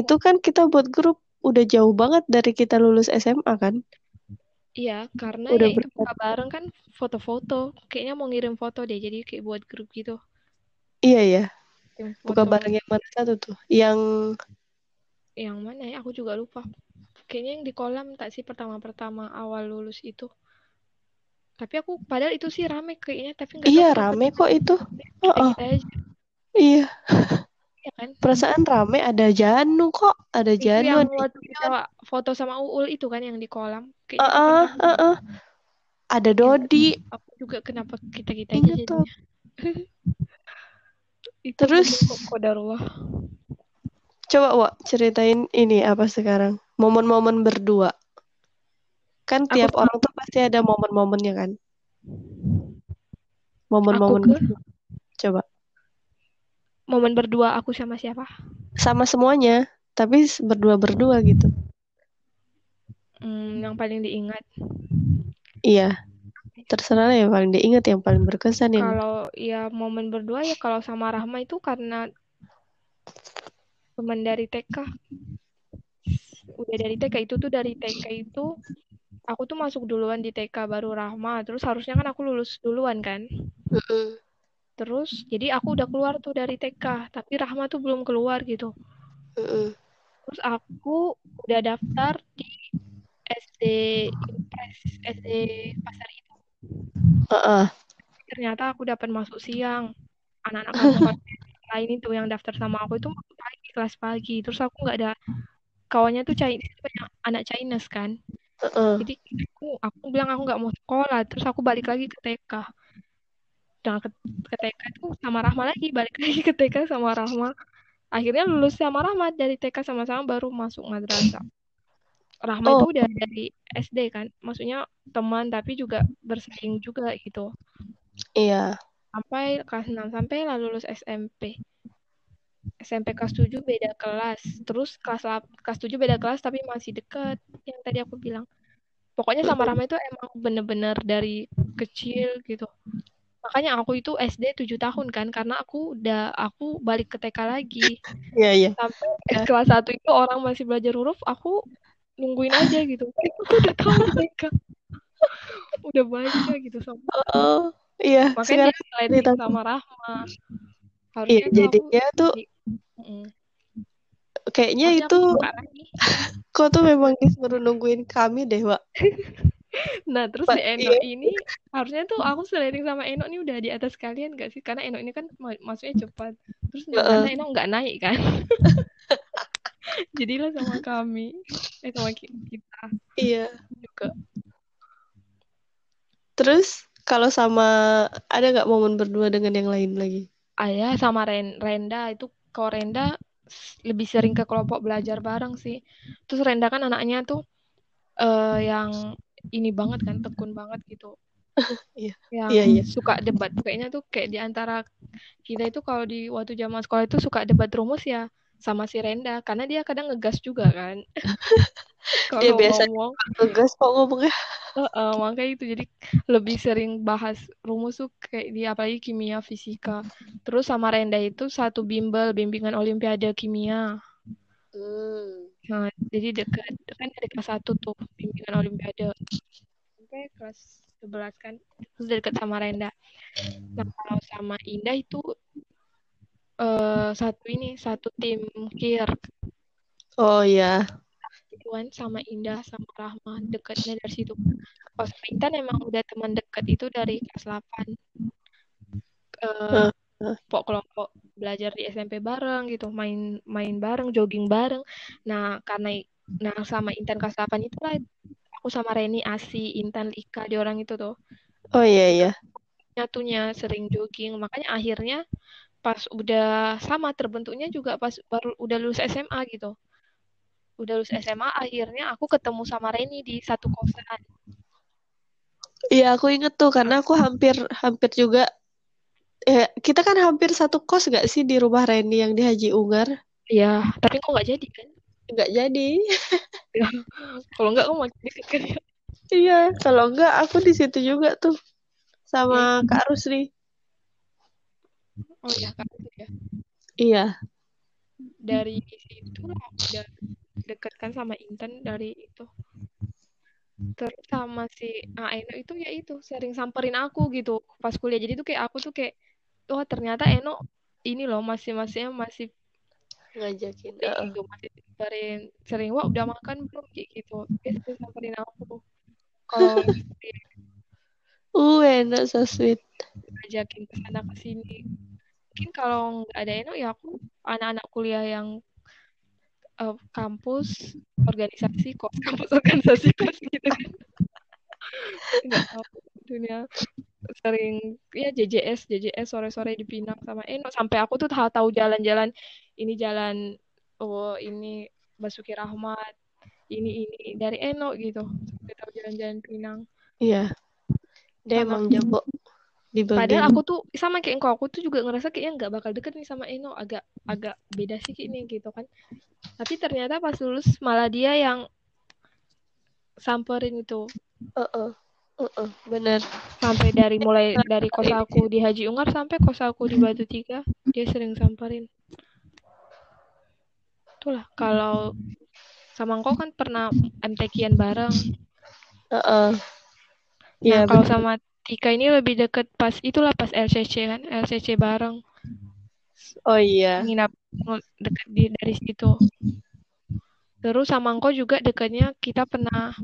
Speaker 2: itu kan kita buat grup udah jauh banget dari kita lulus SMA kan
Speaker 1: Iya, karena
Speaker 2: Udah
Speaker 1: ya itu buka bareng kan foto-foto. Kayaknya mau ngirim foto deh, jadi kayak buat grup gitu.
Speaker 2: iya ya
Speaker 1: Kirim
Speaker 2: buka
Speaker 1: foto.
Speaker 2: bareng yang mana satu tuh yang
Speaker 1: Yang mana ya? Aku juga lupa. Kayaknya yang di kolam tak sih pertama-pertama awal lulus itu. Tapi aku padahal itu sih rame kayaknya, tapi nggak
Speaker 2: iya rame kok itu
Speaker 1: kita
Speaker 2: Oh, oh.
Speaker 1: kita
Speaker 2: iya
Speaker 1: ya kan?
Speaker 2: perasaan rame ada Janu kok ada
Speaker 1: Itu
Speaker 2: Janu
Speaker 1: yang
Speaker 2: ada
Speaker 1: kita foto sama Uul itu kan yang di kolam. Kayaknya
Speaker 2: ah,
Speaker 1: pertama.
Speaker 2: ah, ah. ada Dodi
Speaker 1: Aku juga kenapa aja
Speaker 2: Ingat tuh.
Speaker 1: jadinya. Itu
Speaker 2: Terus?
Speaker 1: kok kodarullah.
Speaker 2: coba Wak ceritain ini apa sekarang momen-momen berdua kan
Speaker 1: Aku
Speaker 2: tiap
Speaker 1: tuh-
Speaker 2: orang tuh pasti ada momen-momennya kan momen-momen
Speaker 1: Aku ke-
Speaker 2: berdua. coba
Speaker 1: Momen berdua aku sama siapa?
Speaker 2: sama semuanya tapi berdua-berdua gitu
Speaker 1: Hmm, yang paling diingat.
Speaker 2: iya terserah lah yang paling diingat yang paling berkesan yang
Speaker 1: Kalau ya momen berdua ya kalau sama Rahma itu karena teman dari TK. Udah dari TK itu tuh dari TK itu aku tuh masuk duluan di TK baru Rahma. Terus harusnya kan aku lulus duluan kan. Terus jadi aku udah keluar tuh dari TK, tapi Rahma tuh belum keluar gitu. Terus aku udah daftar di SD Impres, SD Pasar itu. Ternyata aku dapat masuk siang. Anak-anak lain itu yang daftar sama aku itu masuk pagi, kelas pagi. Terus aku nggak ada kawannya tuh Chinese, banyak anak Chinese kan. Jadi aku, aku bilang aku nggak mau sekolah. Terus aku balik lagi ke TK. Dan ke, ke TK itu sama Rahma lagi, balik lagi ke TK sama Rahma. Akhirnya lulus sama Rahma dari TK sama-sama baru masuk madrasah. Rahma itu
Speaker 2: Oh.
Speaker 1: udah dari SD kan, maksudnya teman tapi juga bersaing juga gitu.
Speaker 2: iya
Speaker 1: Sampai kelas 6 sampai lah lulus SMP. SMP kelas 7 beda kelas. Terus kelas kelas 7 beda kelas tapi masih dekat yang tadi aku bilang. Pokoknya sama Rahma itu emang bener-bener dari kecil gitu. makanya aku itu SD 7 tahun kan karena aku udah aku balik ke TK lagi
Speaker 2: Iya, iya.
Speaker 1: sampai kelas 1 itu orang masih belajar huruf aku nungguin aja gitu aku udah tahu TK udah baca gitu sama
Speaker 2: Oh, iya.
Speaker 1: makanya dia
Speaker 2: cerita
Speaker 1: sama Rahma
Speaker 2: Iya,
Speaker 1: harusnya aku
Speaker 2: jadinya tuh
Speaker 1: di- Mm.
Speaker 2: kayaknya itu kok tuh memang disuruh nungguin kami deh, Wak.
Speaker 1: Nah, terus
Speaker 2: Pak,
Speaker 1: si Eno
Speaker 2: iya.
Speaker 1: ini harusnya tuh aku sliding sama Eno nih udah di atas kalian gak sih? Karena Eno ini kan ma- masuknya cepat. Terus ternyata Eno nggak naik kan? Jadilah sama kami, eh sama ki- kita
Speaker 2: Iya.
Speaker 1: juga.
Speaker 2: Terus kalau sama ada nggak momen berdua dengan yang lain lagi?
Speaker 1: Ayah sama Ren Renda itu kalau Renda lebih sering ke kelompok belajar bareng sih. Terus Renda kan anaknya tuh eh yang ini banget kan, tekun banget gitu.
Speaker 2: Iya.
Speaker 1: yang
Speaker 2: Iya, iya.
Speaker 1: suka debat kayaknya tuh kayak di antara kita itu kalau di waktu zaman sekolah itu suka debat rumus ya sama si Renda karena dia kadang ngegas juga kan. Kalau
Speaker 2: biasanya
Speaker 1: ngomong
Speaker 2: Tugas kok ngomongnya.
Speaker 1: Heeh, makanya itu. Jadi lebih sering bahas rumus tuh kayak di apalagi kimia fisika. Terus sama Renda itu satu bimbel bimbingan olimpiade kimia.
Speaker 2: Hmm.
Speaker 1: nah jadi deket kan dari kelas satu tuh bimbingan olimpiade. Sampai kelas 11 kan terus deket sama Renda. Nah, kalau sama Indah itu eh satu ini, satu tim kir
Speaker 2: Oh iya.
Speaker 1: gitu kan sama Indah sama Rahma dekatnya dari situ. Sama Intan emang udah teman dekat itu dari kelas 8. Eh
Speaker 2: Heeh.
Speaker 1: pok kelompok belajar di SMP bareng gitu, main main bareng, jogging bareng. Nah, karena nah sama Intan kelas 8 itu lah aku sama Reni, Asi, Intan, Lika, di orang itu tuh.
Speaker 2: Oh iya iya.
Speaker 1: nyatunya sering jogging makanya akhirnya pas udah sama terbentuknya juga pas baru udah lulus SMA gitu udah lulus SMA akhirnya aku ketemu sama Reni di satu kosan
Speaker 2: Iya, aku inget tuh karena aku hampir hampir juga eh, kita kan hampir satu kos gak sih di rumah Reni yang di Haji Ungar?
Speaker 1: ya tapi kok nggak jadi kan
Speaker 2: Nggak jadi.
Speaker 1: kalau nggak kamu makin deket kan ya
Speaker 2: Iya, kalau enggak aku di situ juga tuh sama Kak Rusli.
Speaker 1: Oh ya kan ya
Speaker 2: Iya.
Speaker 1: dari situ lah udah deket kan sama Intan dari itu terus sama si Eno itu ya itu sering samperin aku gitu pas kuliah jadi tuh kayak aku tuh kayak oh ternyata Eno ini loh masih masihnya masih
Speaker 2: Ngajakin. Heeh.
Speaker 1: gitu masih samperin sering wah udah makan belum kayak gitu dia sering samperin aku kalau
Speaker 2: Uh, enak so sweet.
Speaker 1: ngajakin ke sana ke sini mungkin kalau nggak ada Eno ya aku anak-anak kuliah yang eh, kampus organisasi kos kampus organisasi kos gitu kan. Nggak tahu dunia sering ya JJS JJS sore-sore di Pinang sama Eno. Sampai aku tuh tahu tahu jalan-jalan ini jalan oh ini Basuki Rahmat ini ini dari Eno gitu. Sampai tahu jalan-jalan Pinang.
Speaker 2: Iya. Dia emang jago di
Speaker 1: Padahal aku tuh sama kayak engkau, aku tuh juga ngerasa kayaknya nggak bakal deket nih sama Eno, agak agak beda sih kayaknya gitu kan. Tapi ternyata pas lulus malah dia yang samperin itu
Speaker 2: Heeh. Heeh, bener.
Speaker 1: sampai dari mulai dari kos aku di Haji Ungar sampai kos aku di Batu Tiga dia sering samperin. Itulah kalau sama engkau kan pernah MTQ-an bareng.
Speaker 2: Heeh.
Speaker 1: Nah
Speaker 2: Iya,
Speaker 1: kalau
Speaker 2: bener.
Speaker 1: sama Tika ini lebih deket pas itulah pas LCC kan, LCC bareng.
Speaker 2: Oh iya.
Speaker 1: nginap deket di dari situ. Terus sama engkau juga deketnya kita pernah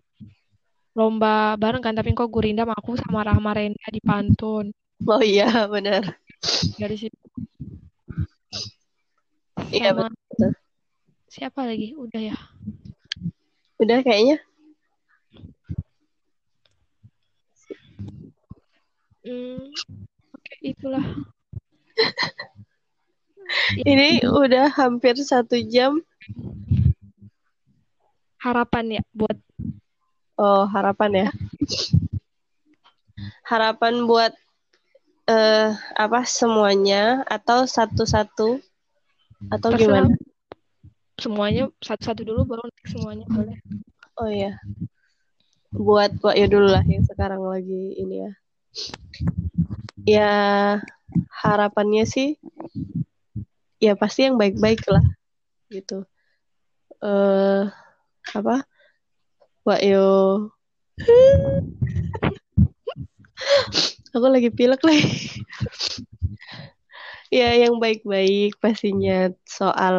Speaker 1: lomba bareng kan, tapi engkau gurindam aku sama Rahma Renda di Pantun
Speaker 2: Oh iya, bener.
Speaker 1: dari situ.
Speaker 2: Iya, betul.
Speaker 1: siapa lagi? Udah ya.
Speaker 2: Udah kayaknya.
Speaker 1: Hmm, oke itulah.
Speaker 2: Ini udah hampir satu jam.
Speaker 1: Harapan ya buat
Speaker 2: Oh, harapan ya. Harapan buat eh apa semuanya atau satu-satu atau
Speaker 1: terserah
Speaker 2: gimana?
Speaker 1: semuanya satu-satu dulu baru nanti semuanya boleh.
Speaker 2: Oh iya. Buat Wak Yo dulu lah yang sekarang lagi ini ya. Ya harapannya sih ya pasti yang baik-baik lah gitu. Eh apa? Wak yo aku lagi pilek lagi. Ya yang baik-baik pastinya soal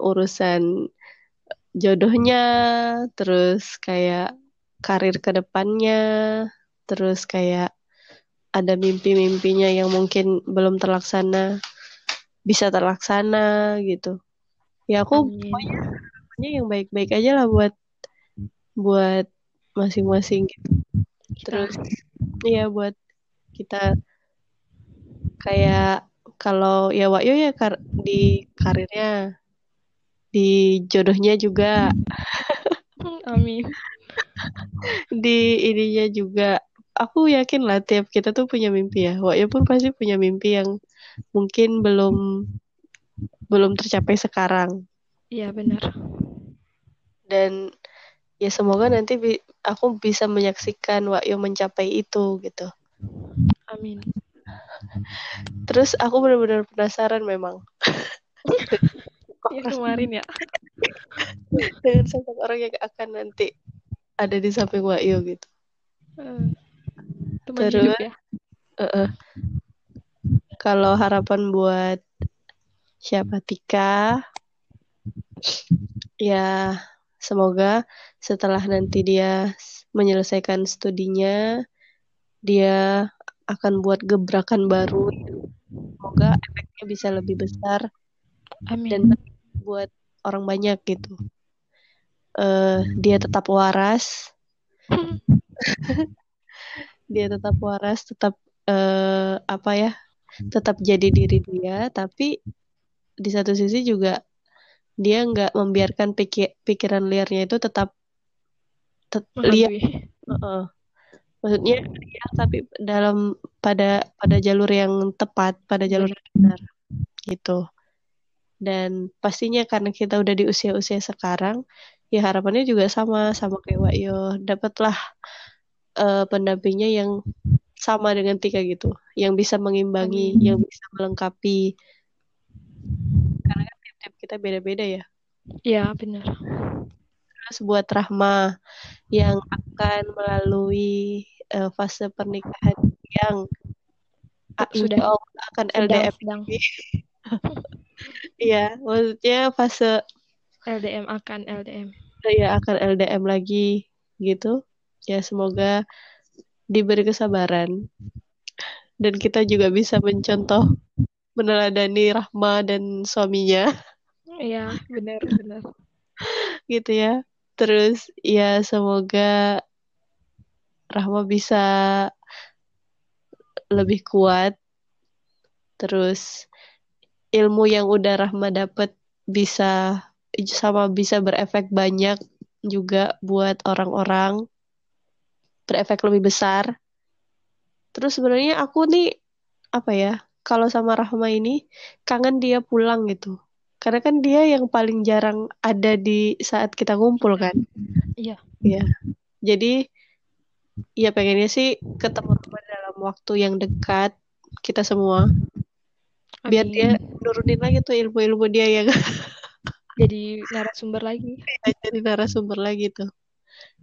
Speaker 2: urusan jodohnya terus kayak karir ke depannya terus kayak ada mimpi-mimpinya yang mungkin belum terlaksana bisa terlaksana gitu ya aku
Speaker 1: Amin.
Speaker 2: pokoknya harapannya yang baik-baik aja lah buat buat masing-masing gitu terus iya buat kita kayak kalau ya Wakyo ya kar di karirnya di jodohnya juga
Speaker 1: Amin.
Speaker 2: di ininya juga aku yakin lah tiap kita tuh punya mimpi ya Wakyo pun pasti punya mimpi yang mungkin belum belum tercapai sekarang
Speaker 1: Iya benar.
Speaker 2: dan ya semoga nanti bi aku bisa menyaksikan Wakyo mencapai itu gitu
Speaker 1: Amin.
Speaker 2: terus aku benar-benar penasaran memang
Speaker 1: Ya kemarin ya.
Speaker 2: dengan sosok orang yang akan nanti ada di samping Wakyo gitu
Speaker 1: Eh, Teman
Speaker 2: Terus?
Speaker 1: hidup ya.
Speaker 2: Heeh. Kalau harapan buat siapa Tika, ya semoga setelah nanti dia menyelesaikan studinya, dia akan buat gebrakan baru. Semoga efeknya bisa lebih besar
Speaker 1: Amin.
Speaker 2: dan buat orang banyak gitu. Eh, dia tetap waras, dia tetap waras, tetap eh, apa ya, tetap jadi diri dia, tapi di satu sisi juga dia nggak membiarkan pikir pikiran liarnya itu tetap tet- liar,
Speaker 1: Menghantui.
Speaker 2: Heeh. maksudnya liar tapi dalam pada pada jalur yang tepat, pada jalur yang benar gitu. Dan pastinya karena kita udah di usia-usia sekarang, ya harapannya juga sama sama kayak Wakyo, dapatlah eh, pendampingnya yang sama dengan Tika gitu, yang bisa mengimbangi,
Speaker 1: Amin.
Speaker 2: yang bisa melengkapi. Karena kan tiap-tiap kita beda-beda ya.
Speaker 1: Iya benar.
Speaker 2: Terus buat Rahma yang akan melalui eh, fase pernikahan yang ah,
Speaker 1: Sudah.
Speaker 2: Allah akan LDM. Iya, maksudnya fase
Speaker 1: LDM akan LDM.
Speaker 2: ya akan LDM lagi gitu. Ya semoga diberi kesabaran dan kita juga bisa mencontoh meneladani Rahma dan suaminya
Speaker 1: Iya benar benar.
Speaker 2: gitu ya. Terus ya semoga Rahma bisa lebih kuat. Terus ilmu yang udah Rahma dapet bisa sama bisa berefek banyak juga buat orang-orang. Berefek lebih besar. Terus sebenarnya aku nih apa ya? Kalau sama Rahma ini kangen dia pulang gitu. Karena kan dia yang paling jarang ada di saat kita ngumpul kan.
Speaker 1: Iya.
Speaker 2: Iya. Jadi ya pengennya sih ketemu Rahma dalam waktu yang dekat kita semua. Biar
Speaker 1: Amin.
Speaker 2: dia nurunin lagi tuh ilmu-ilmu dia yang
Speaker 1: Jadi narasumber lagi.
Speaker 2: jadi narasumber lagi tuh.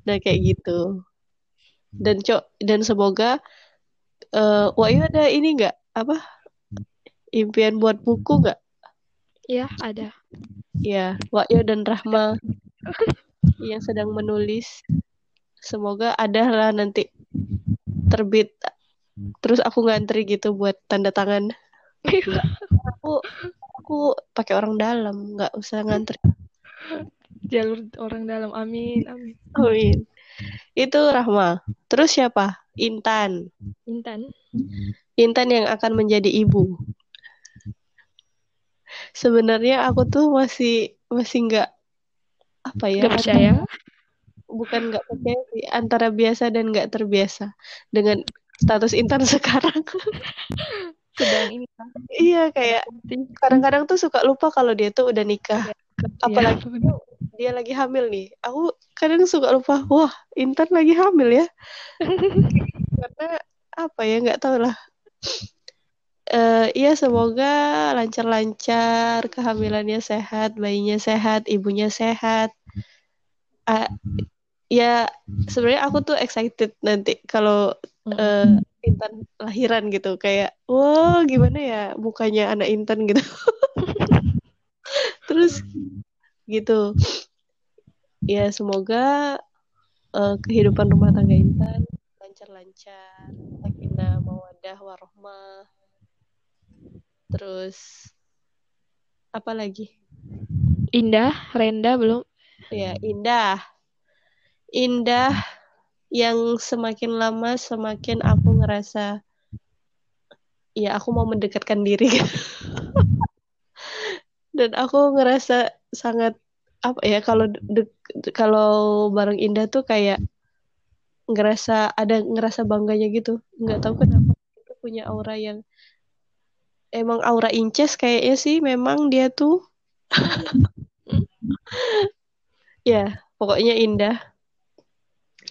Speaker 2: Nah kayak gitu. Dan cok dan semoga eh Wahyu ada ini nggak apa impian buat buku nggak?
Speaker 1: Iya ada.
Speaker 2: Ya, Wahyu dan Rahma yang sedang menulis. Semoga ada lah nanti terbit. Terus aku ngantri gitu buat tanda tangan. Aku aku pakai orang dalam, nggak usah ngantri.
Speaker 1: Jalur orang dalam. Amin amin.
Speaker 2: Amin. Itu Rahma. Terus siapa? Intan.
Speaker 1: Intan.
Speaker 2: Intan yang akan menjadi ibu. Sebenarnya aku tuh masih masih nggak apa ya?
Speaker 1: Gak percaya.
Speaker 2: Bukan nggak percaya sih, antara biasa dan nggak terbiasa dengan status Intan sekarang.
Speaker 1: Sedang ini kan.
Speaker 2: Iya kayak kadang-kadang tuh suka lupa kalau dia tuh udah nikah. Apalagi
Speaker 1: Iya, benar.
Speaker 2: Dia lagi hamil nih. Aku kadang suka lupa, wah Intan lagi hamil ya. Karena apa ya nggak tahu lah. Eh iya semoga lancar-lancar kehamilannya sehat bayinya sehat ibunya sehat. Ah, ya sebenarnya aku tuh excited nanti kalau eh, Intan lahiran gitu. Kayak wah gimana ya mukanya anak Intan? gitu. Terus gitu ya semoga eh, kehidupan rumah tangga Intan lancar-lancar. Sakinah mawadah warohmah. Terus apa lagi?
Speaker 1: Indah, Renda belum.
Speaker 2: ya indah. Indah yang semakin lama semakin aku ngerasa ya aku mau mendekatkan diri. Dan aku ngerasa sangat apa ya kalau de- kalau bareng Indah tuh kayak ngerasa ada ngerasa bangganya gitu. Nggak tahu kenapa itu punya aura yang emang aura inces kayaknya sih memang dia tuh. Ya pokoknya Indah.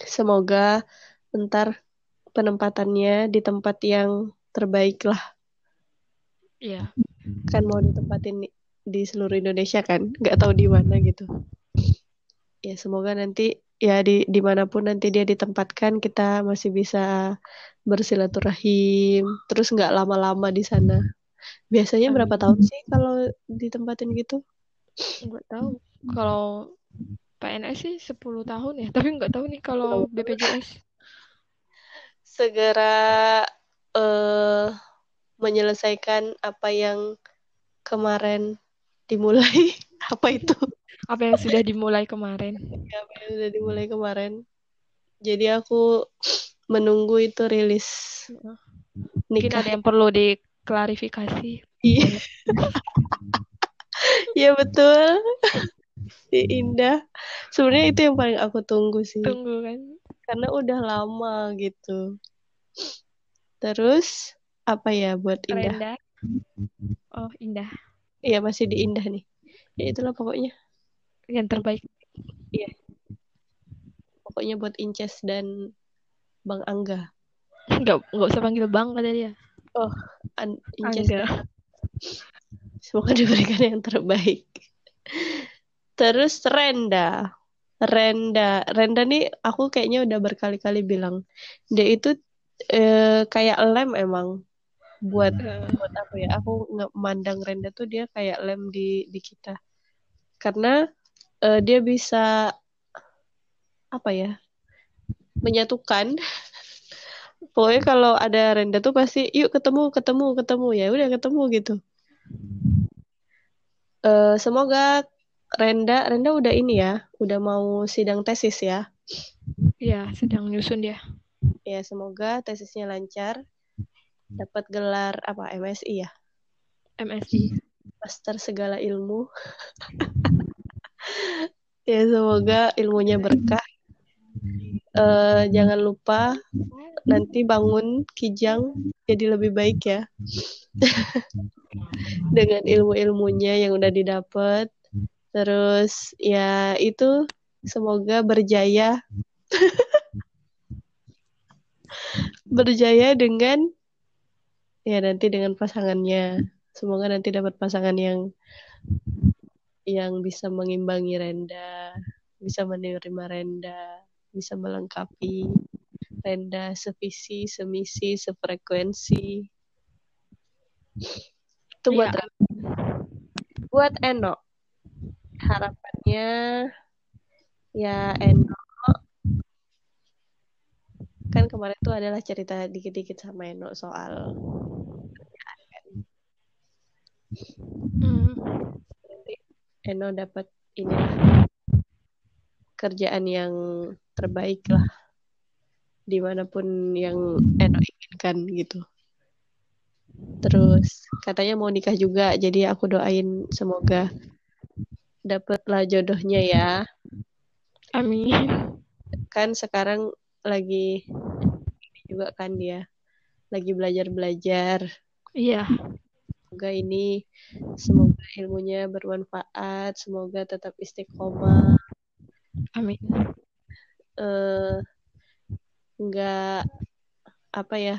Speaker 2: Semoga ntar penempatannya di tempat yang terbaik lah.
Speaker 1: Iya.
Speaker 2: kan mau ditempatin di- seluruh Indonesia kan nggak tahu di mana gitu ya semoga nanti ya di di mana pun nanti dia ditempatkan kita masih bisa bersilaturahim terus nggak lama-lama di sana biasanya berapa tahun sih kalau ditempatin gitu
Speaker 1: Nggak tahu. Kalau PNS sih 10 tahun ya. Tapi nggak tahu nih kalau BPJS.
Speaker 2: segera eh menyelesaikan apa yang kemarin dimulai apa itu
Speaker 1: Apa yang sudah dimulai kemarin.
Speaker 2: apa yang udah dimulai kemarin jadi aku menunggu itu rilis
Speaker 1: Mungkin
Speaker 2: nikah
Speaker 1: ada yang perlu diklarifikasi.
Speaker 2: Iya. Iya betul. Si Indah. Sebenarnya itu yang paling aku tunggu sih.
Speaker 1: Tunggu kan.
Speaker 2: Karena udah lama gitu. Terus apa ya buat Indah?
Speaker 1: Renda. Oh, Indah.
Speaker 2: Iya masih di Indah nih. Ya itulah pokoknya.
Speaker 1: Yang terbaik.
Speaker 2: Pokoknya buat Inces dan Bang Angga.
Speaker 1: Nggak, nggak usah panggil Bang kata dia.
Speaker 2: An Inces
Speaker 1: Angga.
Speaker 2: Semoga diberikan yang terbaik. Terus Renda. Renda. Renda nih aku kayaknya udah berkali-kali bilang. Dia itu eh, kayak lem emang. Buat
Speaker 1: Eh,
Speaker 2: buat apa ya? Aku nggak mandang Renda tuh dia kayak lem di di kita. Karena eh, dia bisa apa ya? Menyatukan. Pokoknya kalau ada Renda tuh pasti yuk ketemu, ketemu, ketemu ya. Udah ketemu gitu. Eh, semoga Renda, Renda udah ini ya, udah mau sidang tesis ya.
Speaker 1: Iya, sedang nyusun dia.
Speaker 2: Ya, semoga tesisnya lancar. Dapat gelar apa MSI ya,
Speaker 1: MSI.
Speaker 2: Master Segala Ilmu. ya, semoga ilmunya berkah. Eh, jangan lupa nanti bangun Kijang jadi lebih baik ya. Dengan ilmu-ilmunya yang udah didapat. Terus ya itu semoga berjaya berjaya dengan ya nanti dengan pasangannya. Semoga nanti dapat pasangan yang yang bisa mengimbangi Renda, bisa menerima Renda, bisa melengkapi Renda sevisi, semisi, sefrekuensi. Itu buat. Renda. buat Eno. Harapannya ya Eno kan kemarin tuh adalah cerita dikit-dikit sama Eno soal
Speaker 1: Hmm.
Speaker 2: Eno dapat ini kerjaan yang terbaik lah di mana pun yang Eno inginkan gitu terus katanya mau nikah juga jadi aku doain semoga dapatlah jodohnya ya
Speaker 1: Amin.
Speaker 2: kan sekarang lagi juga kan dia lagi belajar-belajar
Speaker 1: Iya.
Speaker 2: Semoga ini semoga ilmunya bermanfaat semoga tetap istiqomah
Speaker 1: Amin.
Speaker 2: eh nggak apa ya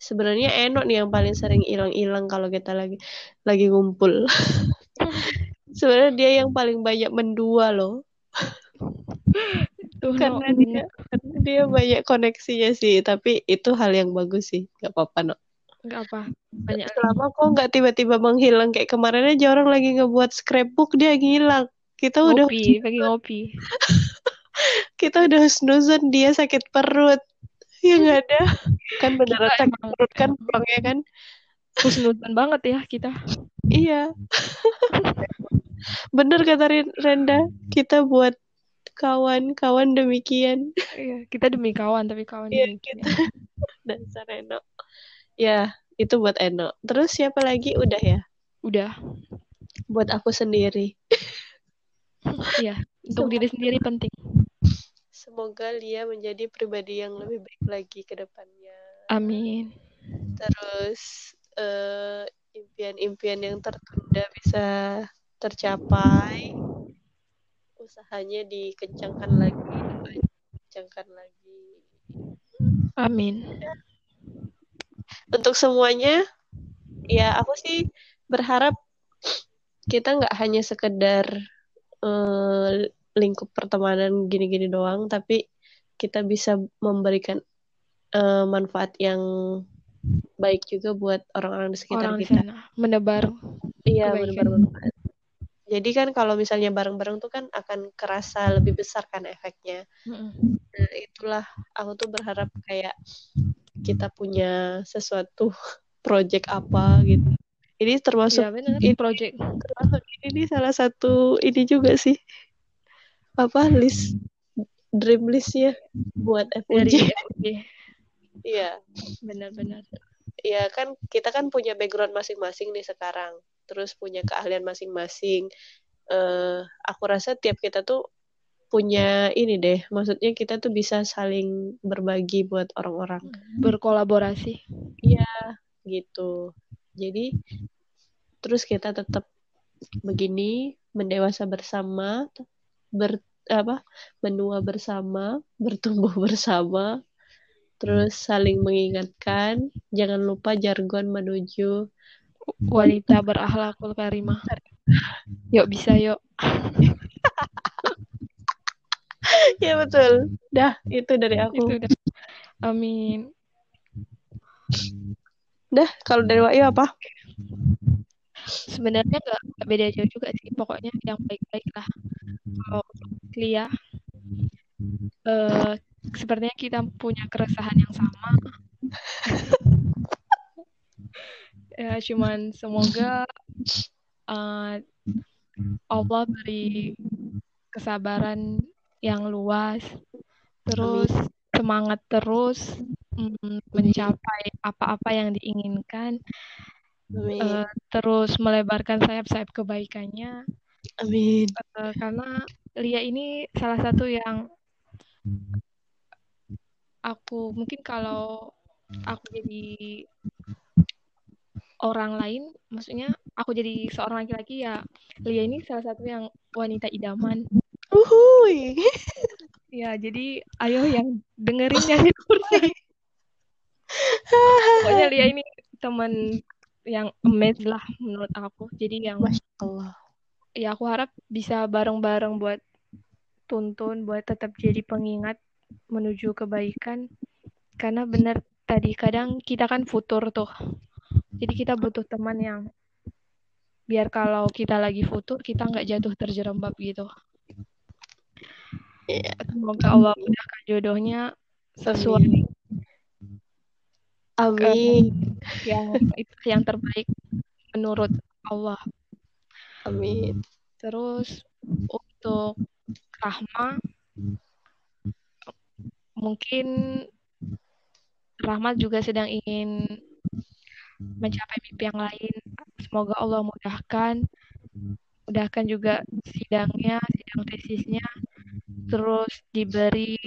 Speaker 2: sebenarnya Eno nih yang paling sering hilang-hilang kalau kita lagi lagi ngumpul. sebenarnya dia yang paling banyak mendua loh.
Speaker 1: Tuh,
Speaker 2: karena
Speaker 1: no.
Speaker 2: dia karena dia banyak koneksinya sih, tapi itu hal yang bagus sih, nggak apa-apa no.
Speaker 1: Nggak apa banyak
Speaker 2: Selama kok nggak tiba-tiba menghilang kayak kemarin aja orang lagi ngebuat scrapbook dia ngilang. Kita udah
Speaker 1: ngopi lagi ngopi
Speaker 2: kita udah husnuzon dia sakit perut. Ya nggak ada. Kan beneran
Speaker 1: Kita
Speaker 2: sakit
Speaker 1: emang-
Speaker 2: perut kan pulangnya kan.
Speaker 1: husnuzon banget ya kita
Speaker 2: Iya. Bener kata Renda, kita buat kawan-kawan demikian.
Speaker 1: Iya, kita demi kawan tapi kawan
Speaker 2: Iya,
Speaker 1: demi
Speaker 2: kita. Dasar Eno. Ya, itu buat Eno. Terus siapa lagi? Udah ya.
Speaker 1: udah
Speaker 2: Buat aku sendiri.
Speaker 1: iya untuk diri sendiri penting
Speaker 2: Semoga Lia menjadi pribadi yang lebih baik lagi ke depannya.
Speaker 1: amin
Speaker 2: Terus eh, impian-impian yang tertunda bisa tercapai. Usahanya dikencangkan lagi, dikencangkan lagi.
Speaker 1: amin
Speaker 2: Untuk semuanya, ya aku sih berharap kita nggak hanya sekedar eh, lingkup pertemanan gini-gini doang, tapi kita bisa memberikan eh, manfaat yang baik juga buat orang-orang di sekitar
Speaker 1: orang
Speaker 2: kita.
Speaker 1: sana menebar
Speaker 2: Iya, benar banget. Jadi kan kalau misalnya bareng-bareng tuh kan akan kerasa lebih besar kan efeknya.
Speaker 1: Mm-mm.
Speaker 2: Nah, itulah aku tuh berharap kayak kita punya sesuatu project apa gitu. Ini termasuk
Speaker 1: ya benar
Speaker 2: ini-
Speaker 1: project
Speaker 2: termasuk ini salah satu ini juga sih. Apa list dream listnya buat FUJ. Iya.
Speaker 1: benar-benar
Speaker 2: ya kan kita kan punya background masing-masing nih sekarang terus punya keahlian masing-masing eh aku rasa tiap kita tuh punya ini deh maksudnya kita tuh bisa saling berbagi buat orang-orang.
Speaker 1: Berkolaborasi.
Speaker 2: Gitu. Jadi terus kita tetap begini mendewasa bersama ber apa menua bersama bertumbuh bersama terus saling mengingatkan. Jangan lupa jargon menuju
Speaker 1: wanita berakhlakul karimah yuk bisa yuk
Speaker 2: ya betul. Dah itu dari aku.
Speaker 1: Itu udah. Amin.
Speaker 2: Dah kalau dari Wahyu apa?
Speaker 1: Sebenarnya nggak nggak beda jauh juga sih. Pokoknya yang baik-baik lah. Kalau Lia eh sepertinya kita punya keresahan yang sama. Ya cuman semoga eh, Allah beri kesabaran yang luas terus semangat terus mm, mencapai apa-apa yang diinginkan
Speaker 2: amin.
Speaker 1: eh, terus melebarkan sayap-sayap kebaikannya.
Speaker 2: Amin.
Speaker 1: Eh, karena Lia ini salah satu yang aku mungkin kalau aku jadi orang lain, maksudnya aku jadi seorang laki-laki ya Lia ini salah satu yang wanita idaman.
Speaker 2: Uhuy.
Speaker 1: Ya, jadi ayo yang dengerin ya di kursi. Pokoknya Lia ini teman yang amazed lah menurut aku. Jadi yang
Speaker 2: Masya Allah
Speaker 1: ya aku harap bisa bareng-bareng buat tuntun, buat tetap jadi pengingat menuju kebaikan. Karena benar tadi kadang kita kan futur tuh. Jadi kita butuh teman yang biar kalau kita lagi futur kita nggak jatuh terjerembab gitu.
Speaker 2: Iya.
Speaker 1: Semoga Allah mudahkan jodohnya sesuai
Speaker 2: Amin. Amin.
Speaker 1: yang itu yang terbaik menurut Allah.
Speaker 2: Amin.
Speaker 1: Terus untuk Rahma mungkin Rahmat juga sedang ingin mencapai mimpi yang lain. Semoga Allah mudahkan, mudahkan juga sidangnya, sidang tesisnya, terus diberi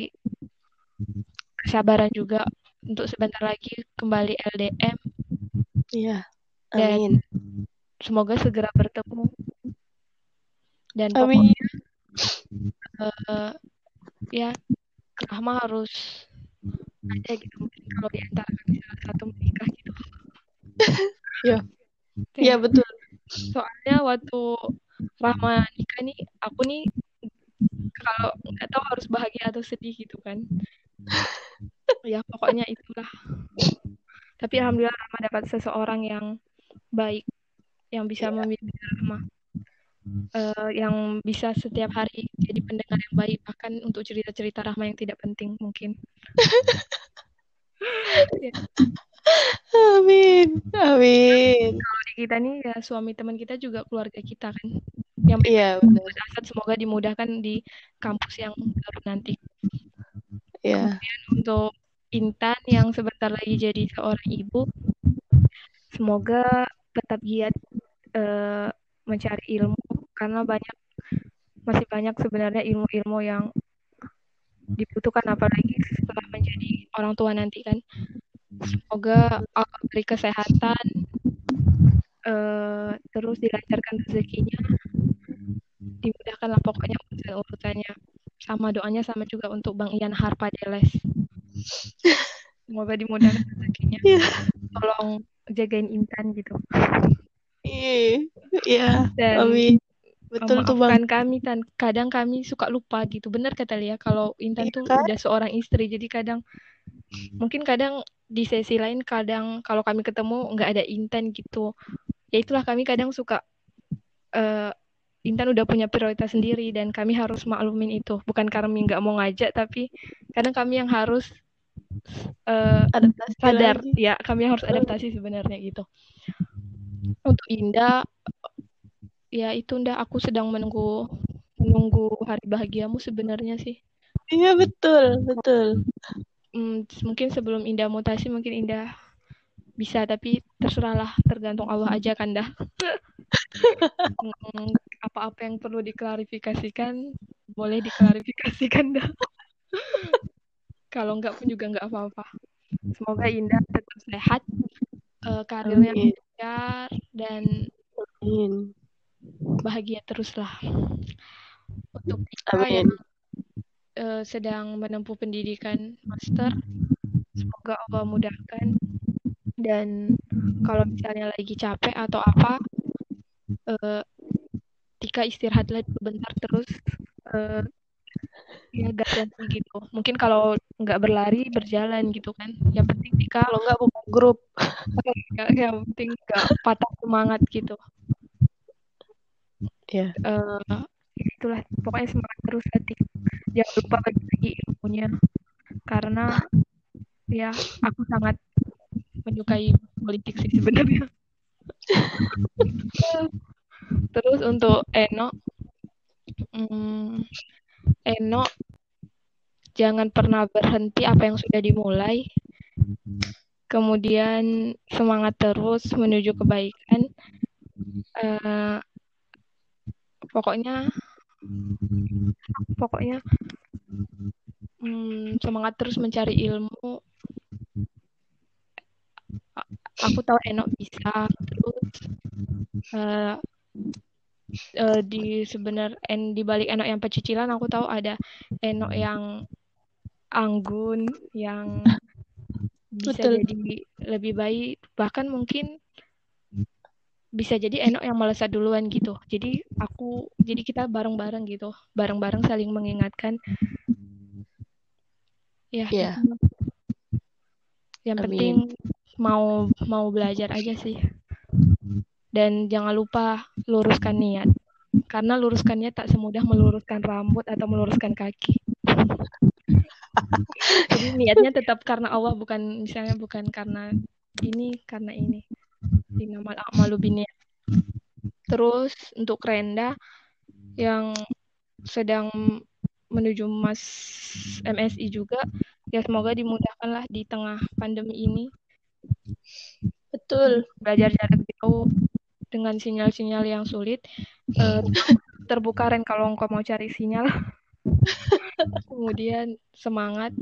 Speaker 1: kesabaran juga untuk sebentar lagi kembali LDM
Speaker 2: Iya.
Speaker 1: Dan
Speaker 2: Amin.
Speaker 1: semoga segera bertemu. Dan
Speaker 2: Amin.
Speaker 1: pokoknya eh, ya Rahma harus ada gitu mungkin kalau di antara kami salah satu menikah
Speaker 2: Iya. Iya betul.
Speaker 1: Soalnya waktu Rahma nikah nih, aku nih kalau nggak tahu harus bahagia atau sedih gitu kan. ya pokoknya itulah. Tapi alhamdulillah Rahma dapat seseorang yang baik, yang bisa
Speaker 2: Iya.
Speaker 1: membimbing Rahma. Uh, yang bisa setiap hari jadi pendengar yang baik bahkan untuk cerita-cerita Rahma yang tidak penting mungkin. Ya.
Speaker 2: Amin. Amin.
Speaker 1: Kalau di kita nih ya suami teman kita juga keluarga kita kan. Yang
Speaker 2: Iya benar.
Speaker 1: Semoga dimudahkan di kampus yang baru nanti.
Speaker 2: Iya.
Speaker 1: Kemudian untuk Intan yang sebentar lagi jadi seorang ibu, semoga tetap giat uh, mencari ilmu karena banyak masih banyak sebenarnya ilmu-ilmu yang dibutuhkan apalagi setelah menjadi orang tua nanti kan. Semoga Allah beri kesehatan, uh, terus dilancarkan rezekinya, dimudahkanlah pokoknya urusan-urusannya. Sama doanya sama juga untuk Bang Ian Harpa Deles. Semoga dimudahkan rezekinya.
Speaker 2: Iya.
Speaker 1: Tolong jagain Intan gitu.
Speaker 2: Iya.
Speaker 1: Dan
Speaker 2: Amin. Betul tuh Bang.
Speaker 1: kami dan kadang kami suka lupa gitu. Benar kata Lia kalau Intan
Speaker 2: Iya
Speaker 1: tuh
Speaker 2: kan?
Speaker 1: udah seorang istri jadi kadang mungkin kadang di sesi lain kadang kalau kami ketemu nggak ada Intan gitu. Ya itulah kami kadang suka eh Intan udah punya prioritas sendiri dan kami harus maklumin itu. Bukan karena kami nggak mau ngajak tapi kadang kami yang harus eh
Speaker 2: Adaptasi
Speaker 1: sadar
Speaker 2: lagi.
Speaker 1: ya kami harus adaptasi sebenarnya gitu. Untuk Indah ya itu ndak aku sedang menunggu menunggu hari bahagiamu sebenarnya sih.
Speaker 2: Iya betul, betul.
Speaker 1: Hmm, mungkin sebelum Indah mutasi mungkin Indah bisa tapi terserahlah tergantung Allah aja kan dah. Hmm, apa-apa yang perlu diklarifikasikan boleh diklarifikasikan dah. Kalau enggak pun juga enggak apa-apa. Semoga Indah tetap sehat, uh, karirnya lancar dan
Speaker 2: Amin.
Speaker 1: bahagia teruslah. Untuk
Speaker 2: Amin.
Speaker 1: yang uh, sedang menempuh pendidikan master, semoga Allah mudahkan dan kalau misalnya lagi capek atau apa, uh, Tika istirahatlah dulu bentar terus uh, ya lagi gitu. Mungkin kalau nggak berlari berjalan gitu kan. Yang penting Tika
Speaker 2: Kalau nggak buka grup.
Speaker 1: ya, yang penting nggak patah semangat gitu.
Speaker 2: Iya.
Speaker 1: Uh, ya itulah pokoknya semangat terus hati. Jangan lupa bagi-bagi ilmunya karena ya aku sangat menyukai politik sih sebenarnya. Terus untuk Eno, hmm, Eno jangan pernah berhenti apa yang sudah dimulai. Kemudian semangat terus menuju kebaikan. Uh, pokoknya, pokoknya hmm, semangat terus mencari ilmu. Aku tahu Eno bisa terus uh, uh, di sebenar en di balik Enok yang pecicilan aku tahu ada Enok yang anggun yang bisa
Speaker 2: Betul.
Speaker 1: jadi lebih baik bahkan mungkin bisa jadi Enok yang melesat duluan gitu. Jadi aku jadi kita bareng-bareng gitu. Bareng-bareng saling mengingatkan. Ya
Speaker 2: Iya.
Speaker 1: gitu. yang
Speaker 2: Amin.
Speaker 1: penting mau mau belajar aja sih. Dan jangan lupa luruskan niat. Karena luruskan niat tak semudah meluruskan rambut atau meluruskan kaki. Jadi niatnya tetap karena Allah bukan misalnya bukan karena ini karena ini inamal a'malu biniat terus untuk Renda yang sedang menuju Mas MSI juga ya semoga dimudahkanlah di tengah pandemi ini.
Speaker 2: Betul.
Speaker 1: belajar jarak jauh dengan sinyal-sinyal yang sulit. Eh, terbuka Ren kalau engkau mau cari sinyal. Kemudian semangat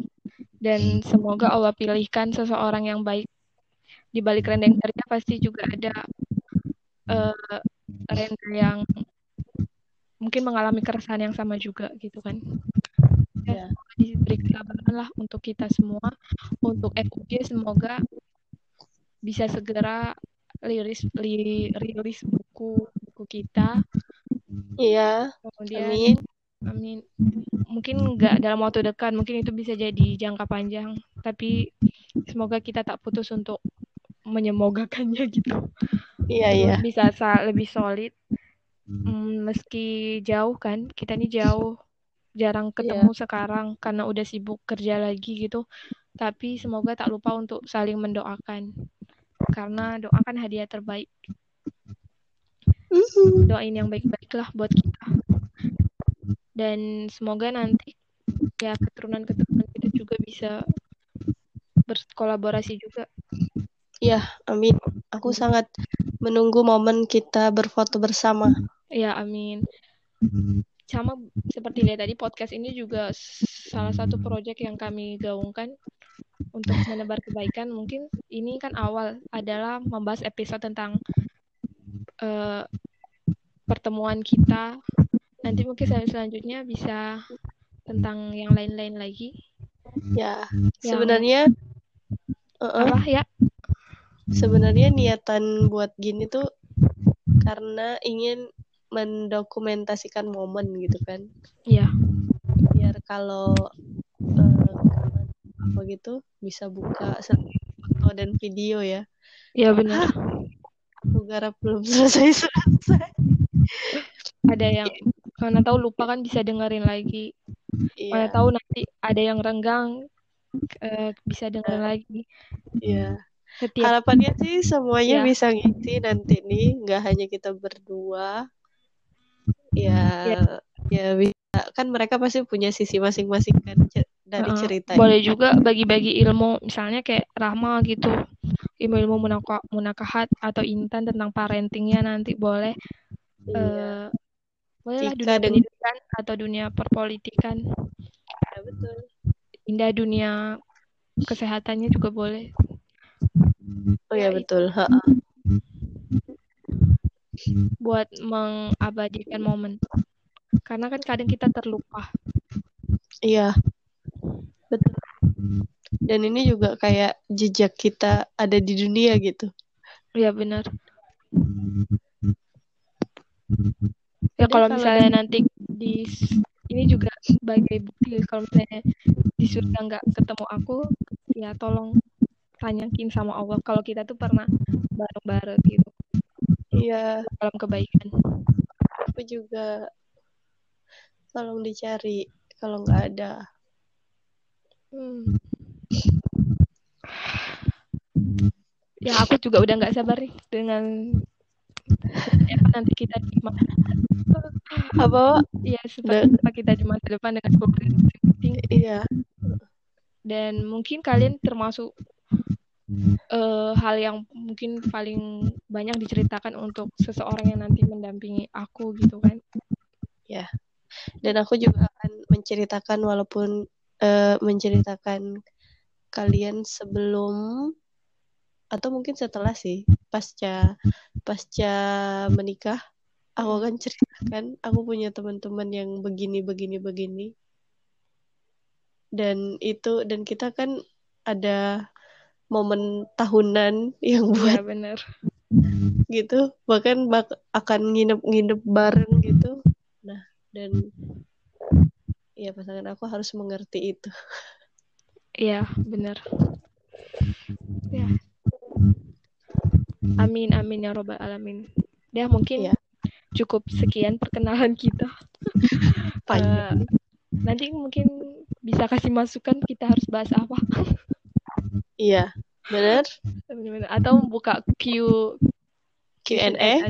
Speaker 1: dan semoga Allah pilihkan seseorang yang baik di balik ceria pasti juga ada Renda yang mungkin mengalami keresahan yang sama juga gitu kan
Speaker 2: Ya.
Speaker 1: semoga diberi kesabaran lah untuk kita semua untuk FUG semoga bisa segera rilis li, rilis buku buku kita
Speaker 2: Iya,
Speaker 1: kemudian
Speaker 2: amin.
Speaker 1: amin mungkin nggak dalam waktu dekat mungkin itu bisa jadi jangka panjang tapi semoga kita tak putus untuk menyemogakannya gitu.
Speaker 2: Iya, iya.
Speaker 1: bisa sa- lebih solid. Mm, meski jauh kan kita ini jauh. Jarang ketemu sekarang karena udah sibuk kerja lagi gitu. Tapi semoga tak lupa untuk saling mendoakan. Karena doa kan hadiah terbaik.
Speaker 2: Mhm.
Speaker 1: doain yang baik-baik lah buat kita. Dan semoga nanti ya keturunan-keturunan kita juga bisa berkolaborasi juga
Speaker 2: Amin. Aku sangat menunggu momen kita berfoto bersama.
Speaker 1: ya amin. Sama seperti lihat tadi podcast ini juga salah satu proyek yang kami gaungkan untuk menebar kebaikan. Mungkin ini kan awal adalah membahas episode tentang eh, pertemuan kita. Nanti mungkin sel- selanjutnya bisa tentang yang lain-lain lagi.
Speaker 2: Ya,
Speaker 1: Yang-
Speaker 2: sebenarnya uh-uh,
Speaker 1: apa ya
Speaker 2: sebenarnya niatan buat gini tuh karena ingin mendokumentasikan momen gitu kan.
Speaker 1: ya
Speaker 2: Biar kalau eh, apa gitu bisa buka foto dan video ya.
Speaker 1: ya benar
Speaker 2: Aku garap belum selesai selesai.
Speaker 1: ada yang mana tahu lupa kan bisa dengerin lagi mana
Speaker 2: Iya,
Speaker 1: tahu nanti ada yang renggang eh, bisa dengerin lagi
Speaker 2: iya.
Speaker 1: Setiap
Speaker 2: Harapannya sih semuanya
Speaker 1: Ya.
Speaker 2: bisa ngisi nanti nih, nggak hanya kita berdua. Ya,
Speaker 1: Ya.
Speaker 2: ya bisa. Kan mereka pasti punya sisi masing-masing kan dari
Speaker 1: Heeh.
Speaker 2: cerita.
Speaker 1: boleh juga bagi-bagi ilmu misalnya kayak Rahma gitu ilmu-ilmu munaka munakahat atau Intan tentang parentingnya nanti boleh
Speaker 2: Iya,
Speaker 1: eh bolehlah dunia
Speaker 2: dengan-
Speaker 1: pendidikan atau dunia perpolitikan
Speaker 2: ya, betul.
Speaker 1: indah dunia kesehatannya juga boleh
Speaker 2: Oh ya betul. Ha,
Speaker 1: buat mengabadikan momen karena kan kadang kita terlupa
Speaker 2: Iya, betul. Dan ini juga kayak jejak kita ada di dunia gitu.
Speaker 1: ya benar ya kalau
Speaker 2: kalau
Speaker 1: misalnya nanti di ini juga sebagai bukti kalau misalnya di surga nggak ketemu aku ya tolong tanyakin sama Allah kalau kita tuh pernah bareng-bareng gitu
Speaker 2: Iya,
Speaker 1: dalam kebaikan
Speaker 2: aku juga tolong dicari kalau nggak ada.
Speaker 1: Hmm. ya aku juga udah nggak sabar nih dengan apa nanti kita di
Speaker 2: Apa?
Speaker 1: ya seperti apa kita di masa depan dengan
Speaker 2: Iya,
Speaker 1: dan mungkin kalian termasuk eh, hal yang mungkin paling banyak diceritakan untuk seseorang yang nanti mendampingi aku gitu kan.
Speaker 2: Dan aku juga akan menceritakan walaupun eh, menceritakan kalian sebelum atau mungkin setelah sih pasca pasca menikah aku akan ceritakan. Aku punya teman-teman yang begini begini begini. Dan itu dan kita kan ada momen tahunan yang buat
Speaker 1: ya benar
Speaker 2: gitu. Bahkan bak akan nginep-nginep bareng gitu. Nah dan ya pasangan aku harus mengerti itu.
Speaker 1: Ya benar ya. Amin amin ya robbal alamin. Dah mungkin
Speaker 2: Iya.
Speaker 1: cukup sekian perkenalan kita.
Speaker 2: Panjang
Speaker 1: nanti mungkin bisa kasih masukan kita harus bahas apa
Speaker 2: iya benar
Speaker 1: Bener-bener. atau buka Q
Speaker 2: Q&A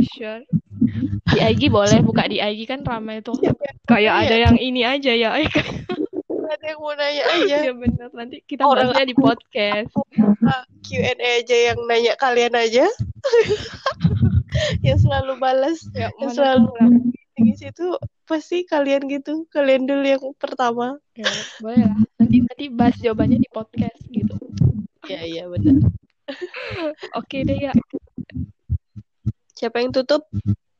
Speaker 1: di IG boleh buka di IG kan ramai tuh.
Speaker 2: Siapa
Speaker 1: kayak ada
Speaker 2: Iya.
Speaker 1: yang ini aja ya.
Speaker 2: Ada yang mau nanya aja.
Speaker 1: Ya benar nanti kita
Speaker 2: Orang-
Speaker 1: bahasnya di podcast.
Speaker 2: Ah, Q&A aja yang nanya kalian aja. Yang selalu balas.
Speaker 1: Ya
Speaker 2: yang
Speaker 1: mana
Speaker 2: selalu di situ pasti kalian gitu. Kalian dulu yang pertama.
Speaker 1: Ya, boleh lah. Nanti nanti bahas jawabannya di podcast gitu
Speaker 2: ya iya benar
Speaker 1: oke deh ya
Speaker 2: siapa yang tutup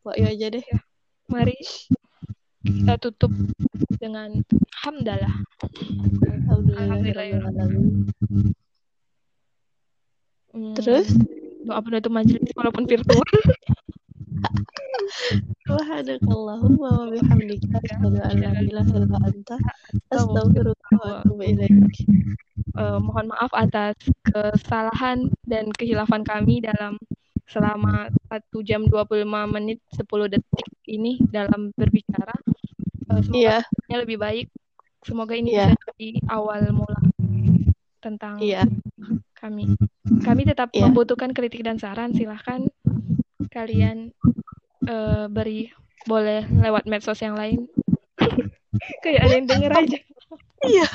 Speaker 2: Wahyu aja deh
Speaker 1: mari kita tutup dengan hamdalah.
Speaker 2: Alhamdulillah.
Speaker 1: Hmm,
Speaker 2: terus
Speaker 1: doa penutup majelis walaupun virtual.
Speaker 2: Subhanakallahumma wa bihamdika asyhadu an la ilaha illa anta astaghfiruka wa atubu ilaik.
Speaker 1: Eh, mohon maaf atas kesalahan dan kehilafan kami dalam selama 1 jam 25 menit 10 detik ini dalam berbicara. Eh, semoga
Speaker 2: ke
Speaker 1: depannya lebih baik. Semoga ini
Speaker 2: Iya.
Speaker 1: bisa jadi awal mula tentang
Speaker 2: iya,
Speaker 1: kami. Kami tetap
Speaker 2: Iya.
Speaker 1: membutuhkan kritik dan saran. Silahkan kalian eh, beri boleh lewat medsos yang lain. Kayak ada yang denger aja.
Speaker 2: Iya.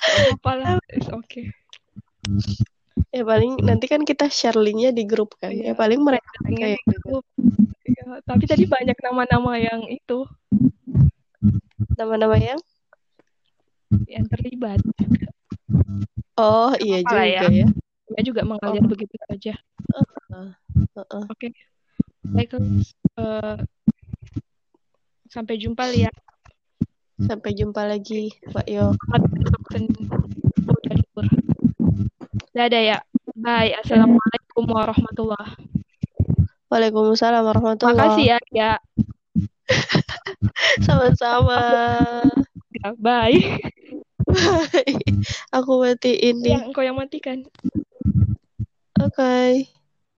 Speaker 1: Apa-apa lah. It's okay.
Speaker 2: Ya paling nanti kan kita share linknya di grup kan.
Speaker 1: Iya.
Speaker 2: Ya paling mereka kayak gitu.
Speaker 1: grup. Iya, tapi tadi banyak nama-nama yang itu
Speaker 2: Nama-nama yang
Speaker 1: yang terlibat.
Speaker 2: Oh, iya
Speaker 1: apa-apa lah
Speaker 2: juga ya.
Speaker 1: Dia juga mengalir begitu saja.
Speaker 2: Heeh.
Speaker 1: Oke. Baiklah. Eh, sampai jumpa lihat.
Speaker 2: Sampai jumpa lagi, Mbak Yo.
Speaker 1: Selamat besok Senin. Udah libur. Dadah ya. Bye. Assalamualaikum warahmatullahi
Speaker 2: Waalaikumsalam warahmatullahi
Speaker 1: Makasih ya. Ya.
Speaker 2: Sama-sama.
Speaker 1: ya. Bye.
Speaker 2: Aku matiin nih.
Speaker 1: Yang engkau yang matikan.
Speaker 2: Oke.